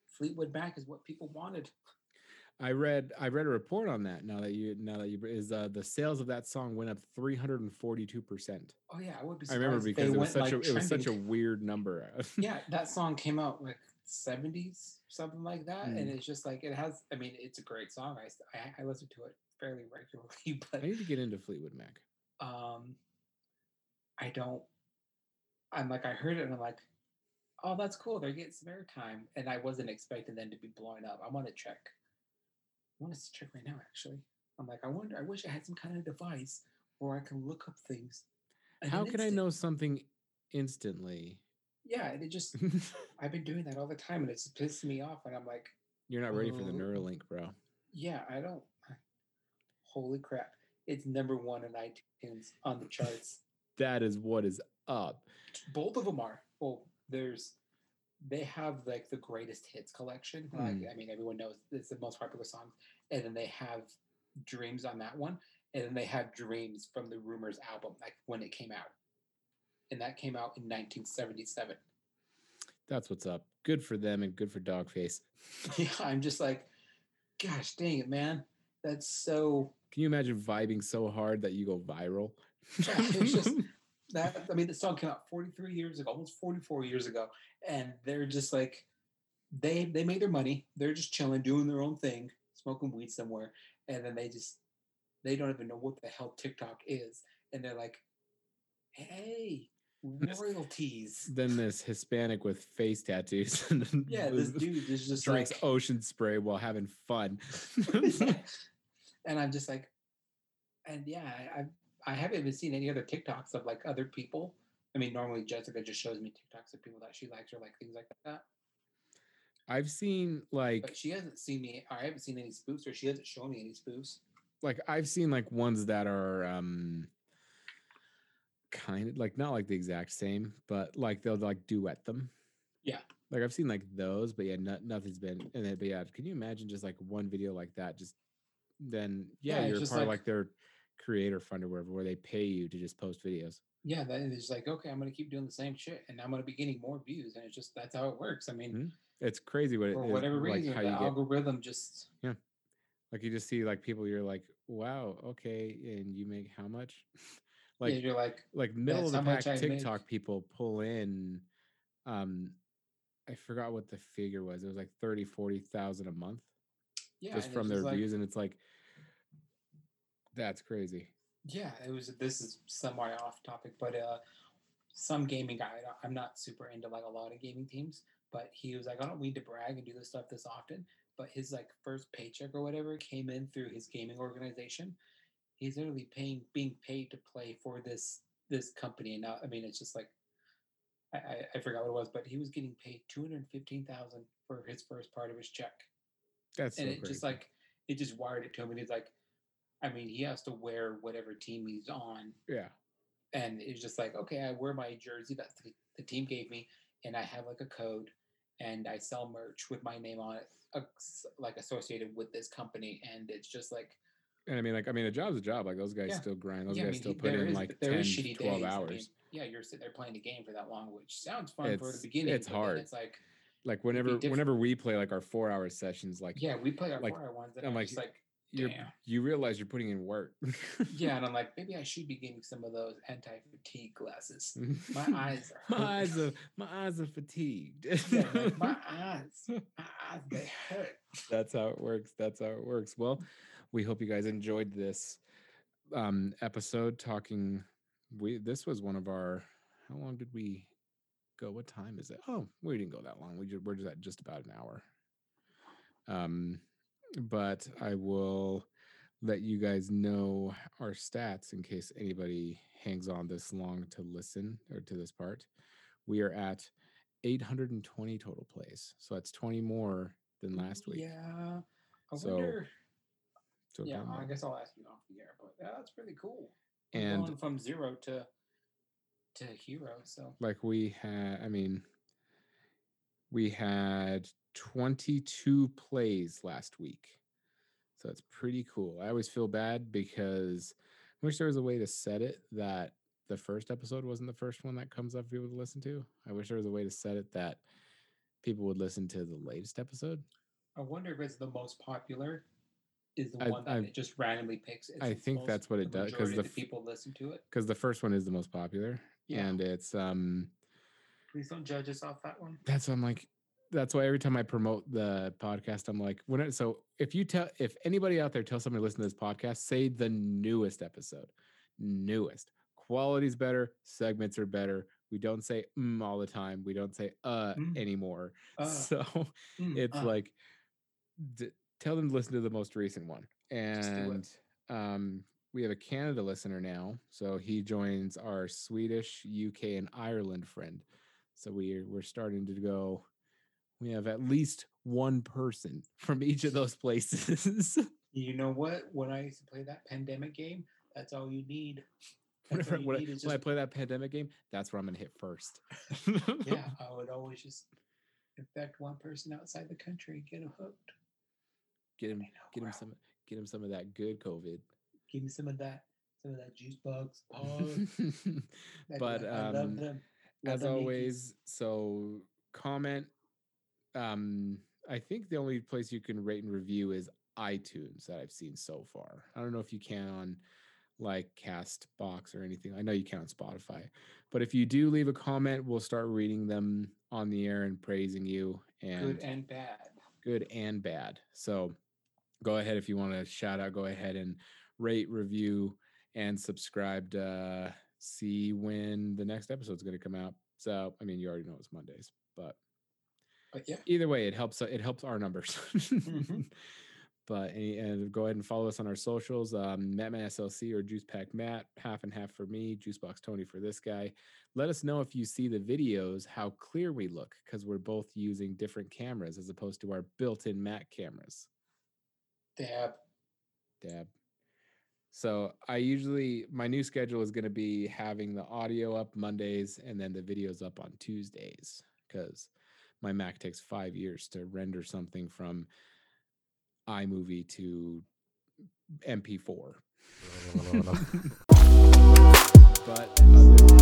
Speaker 2: Fleetwood Mac is what people wanted.
Speaker 1: I read i read a report on that now that you now that you is uh the sales of that song went up 342 percent
Speaker 2: Oh yeah, I would be
Speaker 1: i remember because it was such
Speaker 2: like,
Speaker 1: a it was such a weird number *laughs*
Speaker 2: yeah, that song came out like 70s, something like that. And
Speaker 1: Mm.
Speaker 2: it's just like it has I mean, it's a great song. I I listen to it fairly regularly, *laughs* but i
Speaker 1: need to get into fleetwood mac
Speaker 2: um I don't I'm like I heard it and I'm like, oh that's cool, they're getting some airtime. And I wasn't expecting them to be blowing up. I want to check. I want to check right now actually. I'm like, I wonder, I wish I had some kind of device where I can look up things.
Speaker 1: how
Speaker 2: an
Speaker 1: can i know something instantly
Speaker 2: Yeah, and it just *laughs* I've been doing that all the time and it's pissing me off. And I'm like,
Speaker 1: you're not ready for the
Speaker 2: Oh.
Speaker 1: neuralink bro
Speaker 2: yeah, I don't. Holy crap. It's number one in iTunes on the charts. *laughs*
Speaker 1: that is what is up
Speaker 2: Both of them are. Well, there's, they have like the greatest hits collection. Like,
Speaker 1: Mm.
Speaker 2: I mean, everyone knows it's the most popular songs. And then they have Dreams on that one. And then they have Dreams from the Rumours album, like when it came out. And that came out in 1977.
Speaker 1: That's what's up. Good for them and good for Doggface. *laughs*
Speaker 2: yeah, I'm just like, gosh dang it, man. That's so
Speaker 1: Can you imagine vibing so hard that you go viral? *laughs*
Speaker 2: It's just- *laughs* that I mean the song came out 43 years ago, almost 44 years ago, and they're just like they they made their money. They're just chilling, doing their own thing, smoking weed somewhere, and then they just they don't even know what the hell TikTok is, and they're like, "Hey, *laughs* royalties."
Speaker 1: then this Hispanic with face tattoos *laughs* and
Speaker 2: Yeah, this *laughs* dude is just
Speaker 1: drinks
Speaker 2: like,
Speaker 1: ocean spray while having fun.
Speaker 2: and I'm just like, and yeah, I, I I haven't even seen any other TikToks of like other people. I mean, normally Jessica just shows me TikToks of people that she likes or like things like that.
Speaker 1: I've seen like
Speaker 2: But she hasn't seen me. I haven't seen any spoofs, or she hasn't shown me any spoofs.
Speaker 1: like I've seen like ones that are um kind of like not like the exact same, but like they'll like duet them.
Speaker 2: Yeah.
Speaker 1: Like I've seen like those, but yeah, no, nothing's been and then but yeah, can you imagine just like one video like that? Just then yeah,
Speaker 2: Yeah,
Speaker 1: you're part of
Speaker 2: like-
Speaker 1: like their creator fund or whatever where they pay you to just post videos.
Speaker 2: Yeah, that is like okay, I'm gonna keep doing the same shit, and I'm gonna be getting more views, and it's just that's how it works. I mean,
Speaker 1: Mhm. It's crazy what
Speaker 2: for
Speaker 1: is,
Speaker 2: whatever
Speaker 1: like
Speaker 2: reason,
Speaker 1: how
Speaker 2: the
Speaker 1: get
Speaker 2: algorithm just Yeah.
Speaker 1: like you just see like people you're like, wow, okay, and you make how much? *laughs*
Speaker 2: like
Speaker 1: like
Speaker 2: you're like
Speaker 1: like middle of the pack
Speaker 2: I make.
Speaker 1: TikTok people pull in um I forgot what the figure was. It was like 30, 40,000 a month
Speaker 2: yeah,
Speaker 1: just from their
Speaker 2: like,
Speaker 1: views and it's like that's crazy.
Speaker 2: Yeah, it was. This is semi off topic, but uh, some gaming guy. I'm not super into like a lot of gaming teams, but he was like, I don't need to brag and do this stuff this often. But his like first paycheck or whatever came in through his gaming organization. He's literally paying, being paid to play for this this company, and now I mean, it's just like I I, forgot what it was, but he was getting paid two hundred fifteen thousand for his first part of his check
Speaker 1: That's so
Speaker 2: and it
Speaker 1: crazy.
Speaker 2: just like it just wired it to him and he's like i mean he has to wear whatever team he's on
Speaker 1: yeah.
Speaker 2: and it's just like okay i wear my jersey that the, the team gave me and i have like a code and i sell merch with my name on it uh, like associated with this company and it's just like
Speaker 1: And I mean like I mean a job's a job. Like those guys
Speaker 2: Yeah.
Speaker 1: still grind. Those
Speaker 2: yeah, I
Speaker 1: guys
Speaker 2: mean,
Speaker 1: still put in
Speaker 2: is-
Speaker 1: like
Speaker 2: there
Speaker 1: 10
Speaker 2: is
Speaker 1: to
Speaker 2: shitty
Speaker 1: 12
Speaker 2: days. I
Speaker 1: hours.
Speaker 2: mean, yeah you're sitting there playing a game for that long which sounds fun for the beginning
Speaker 1: it's hard.
Speaker 2: it's like
Speaker 1: like whenever whenever we play like our 4 hour sessions like
Speaker 2: yeah we play our
Speaker 1: like,
Speaker 2: four hour ones and
Speaker 1: I'm like,
Speaker 2: like damn.
Speaker 1: you realize you're putting in work.
Speaker 2: yeah and i'm *laughs* like maybe i should be getting some of those anti-fatigue glasses my *laughs* eyes are
Speaker 1: my *laughs* eyes are my eyes are fatigued.
Speaker 2: Yeah, like, my eyes, my eyes, they hurt.
Speaker 1: That's how it works. That's how it works. Well, we hope you guys enjoyed this um episode talking we this was one of our how long did we go? What time is it? Oh, we didn't go that long. We just we're just at just about an hour. Um but I will let you guys know our stats in case anybody hangs on this long to listen or to this part. we are at 820 total plays. So that's 20 more than mm, last week.
Speaker 2: Yeah. I
Speaker 1: So,
Speaker 2: wonder.
Speaker 1: So
Speaker 2: Yeah, I guess I'll ask you off the air, but yeah, that's pretty cool.
Speaker 1: And
Speaker 2: going from zero to to hero. So
Speaker 1: like we had, I mean, we had 22 plays last week. So it's pretty cool. I always feel bad because I wish there was a way to set it that the first episode wasn't the first one that comes up for people to listen to. I wish there was a way to set it that people would listen to the latest episode.
Speaker 2: I wonder if it's the most popular. Is the
Speaker 1: I-
Speaker 2: one that
Speaker 1: I-
Speaker 2: it just randomly picks? It's
Speaker 1: I think
Speaker 2: most-
Speaker 1: that's what it
Speaker 2: the
Speaker 1: does, 'cause
Speaker 2: majority
Speaker 1: the
Speaker 2: of people listen to it.
Speaker 1: Because the first one is the most popular.
Speaker 2: Yeah.
Speaker 1: And it's um
Speaker 2: Please don't judge us off that one.
Speaker 1: that's I'm like, that's why every time I promote the podcast, I'm like, when it, so if you tell if anybody out there tells somebody to listen to this podcast, say the newest episode, newest. Quality's better, segments are better. We don't say mm all the time. We don't say uh
Speaker 2: Mm.
Speaker 1: anymore. *laughs*
Speaker 2: Uh,
Speaker 1: so
Speaker 2: mm,
Speaker 1: it's
Speaker 2: uh.
Speaker 1: like d- tell them to listen to the most recent one. And um we have a Canada listener now. So he joins our Swedish, UK, and Ireland friend. So we're we're starting to go. We have at least one person from each of those places. *laughs*
Speaker 2: You know what? When I used to play that pandemic game, that's all you need.
Speaker 1: Whenever
Speaker 2: all you
Speaker 1: when, I,
Speaker 2: need is
Speaker 1: when I play that pandemic game, that's where I'm gonna hit first.
Speaker 2: yeah, *laughs* I would always just infect one person outside the country, get them hooked.
Speaker 1: get him, get him some, get him some of that good COVID.
Speaker 2: Give me some of that, some of that juice box. Oh, *laughs*
Speaker 1: but
Speaker 2: I
Speaker 1: um, as always so comment um i think the only place you can rate and review is itunes that i've seen so far i don't know if you can on like cast box or anything i know you can on spotify but if you do leave a comment we'll start reading them on the air and praising you and
Speaker 2: good and bad.
Speaker 1: good and bad. So go ahead if you want to shout out, go ahead and rate, review, and subscribe to uh, see when the next episode's going to come out. So, I mean, you already know it's Mondays, but
Speaker 2: But yeah,
Speaker 1: either way, it helps. It helps our numbers.
Speaker 2: Mhm. *laughs*
Speaker 1: But any- and go ahead and follow us on our socials. Um, Mattman SLC or Juice Pack Matt, half and half for me, Juicebox Tony for this guy. Let us know if you see the videos how clear we look because we're both using different cameras as opposed to our built-in Mac cameras.
Speaker 2: dab.
Speaker 1: Dab. So I usually my new schedule is going to be having the audio up Mondays and then the videos up on Tuesdays because my Mac takes five years to render something from iMovie to MP4. *laughs* but other than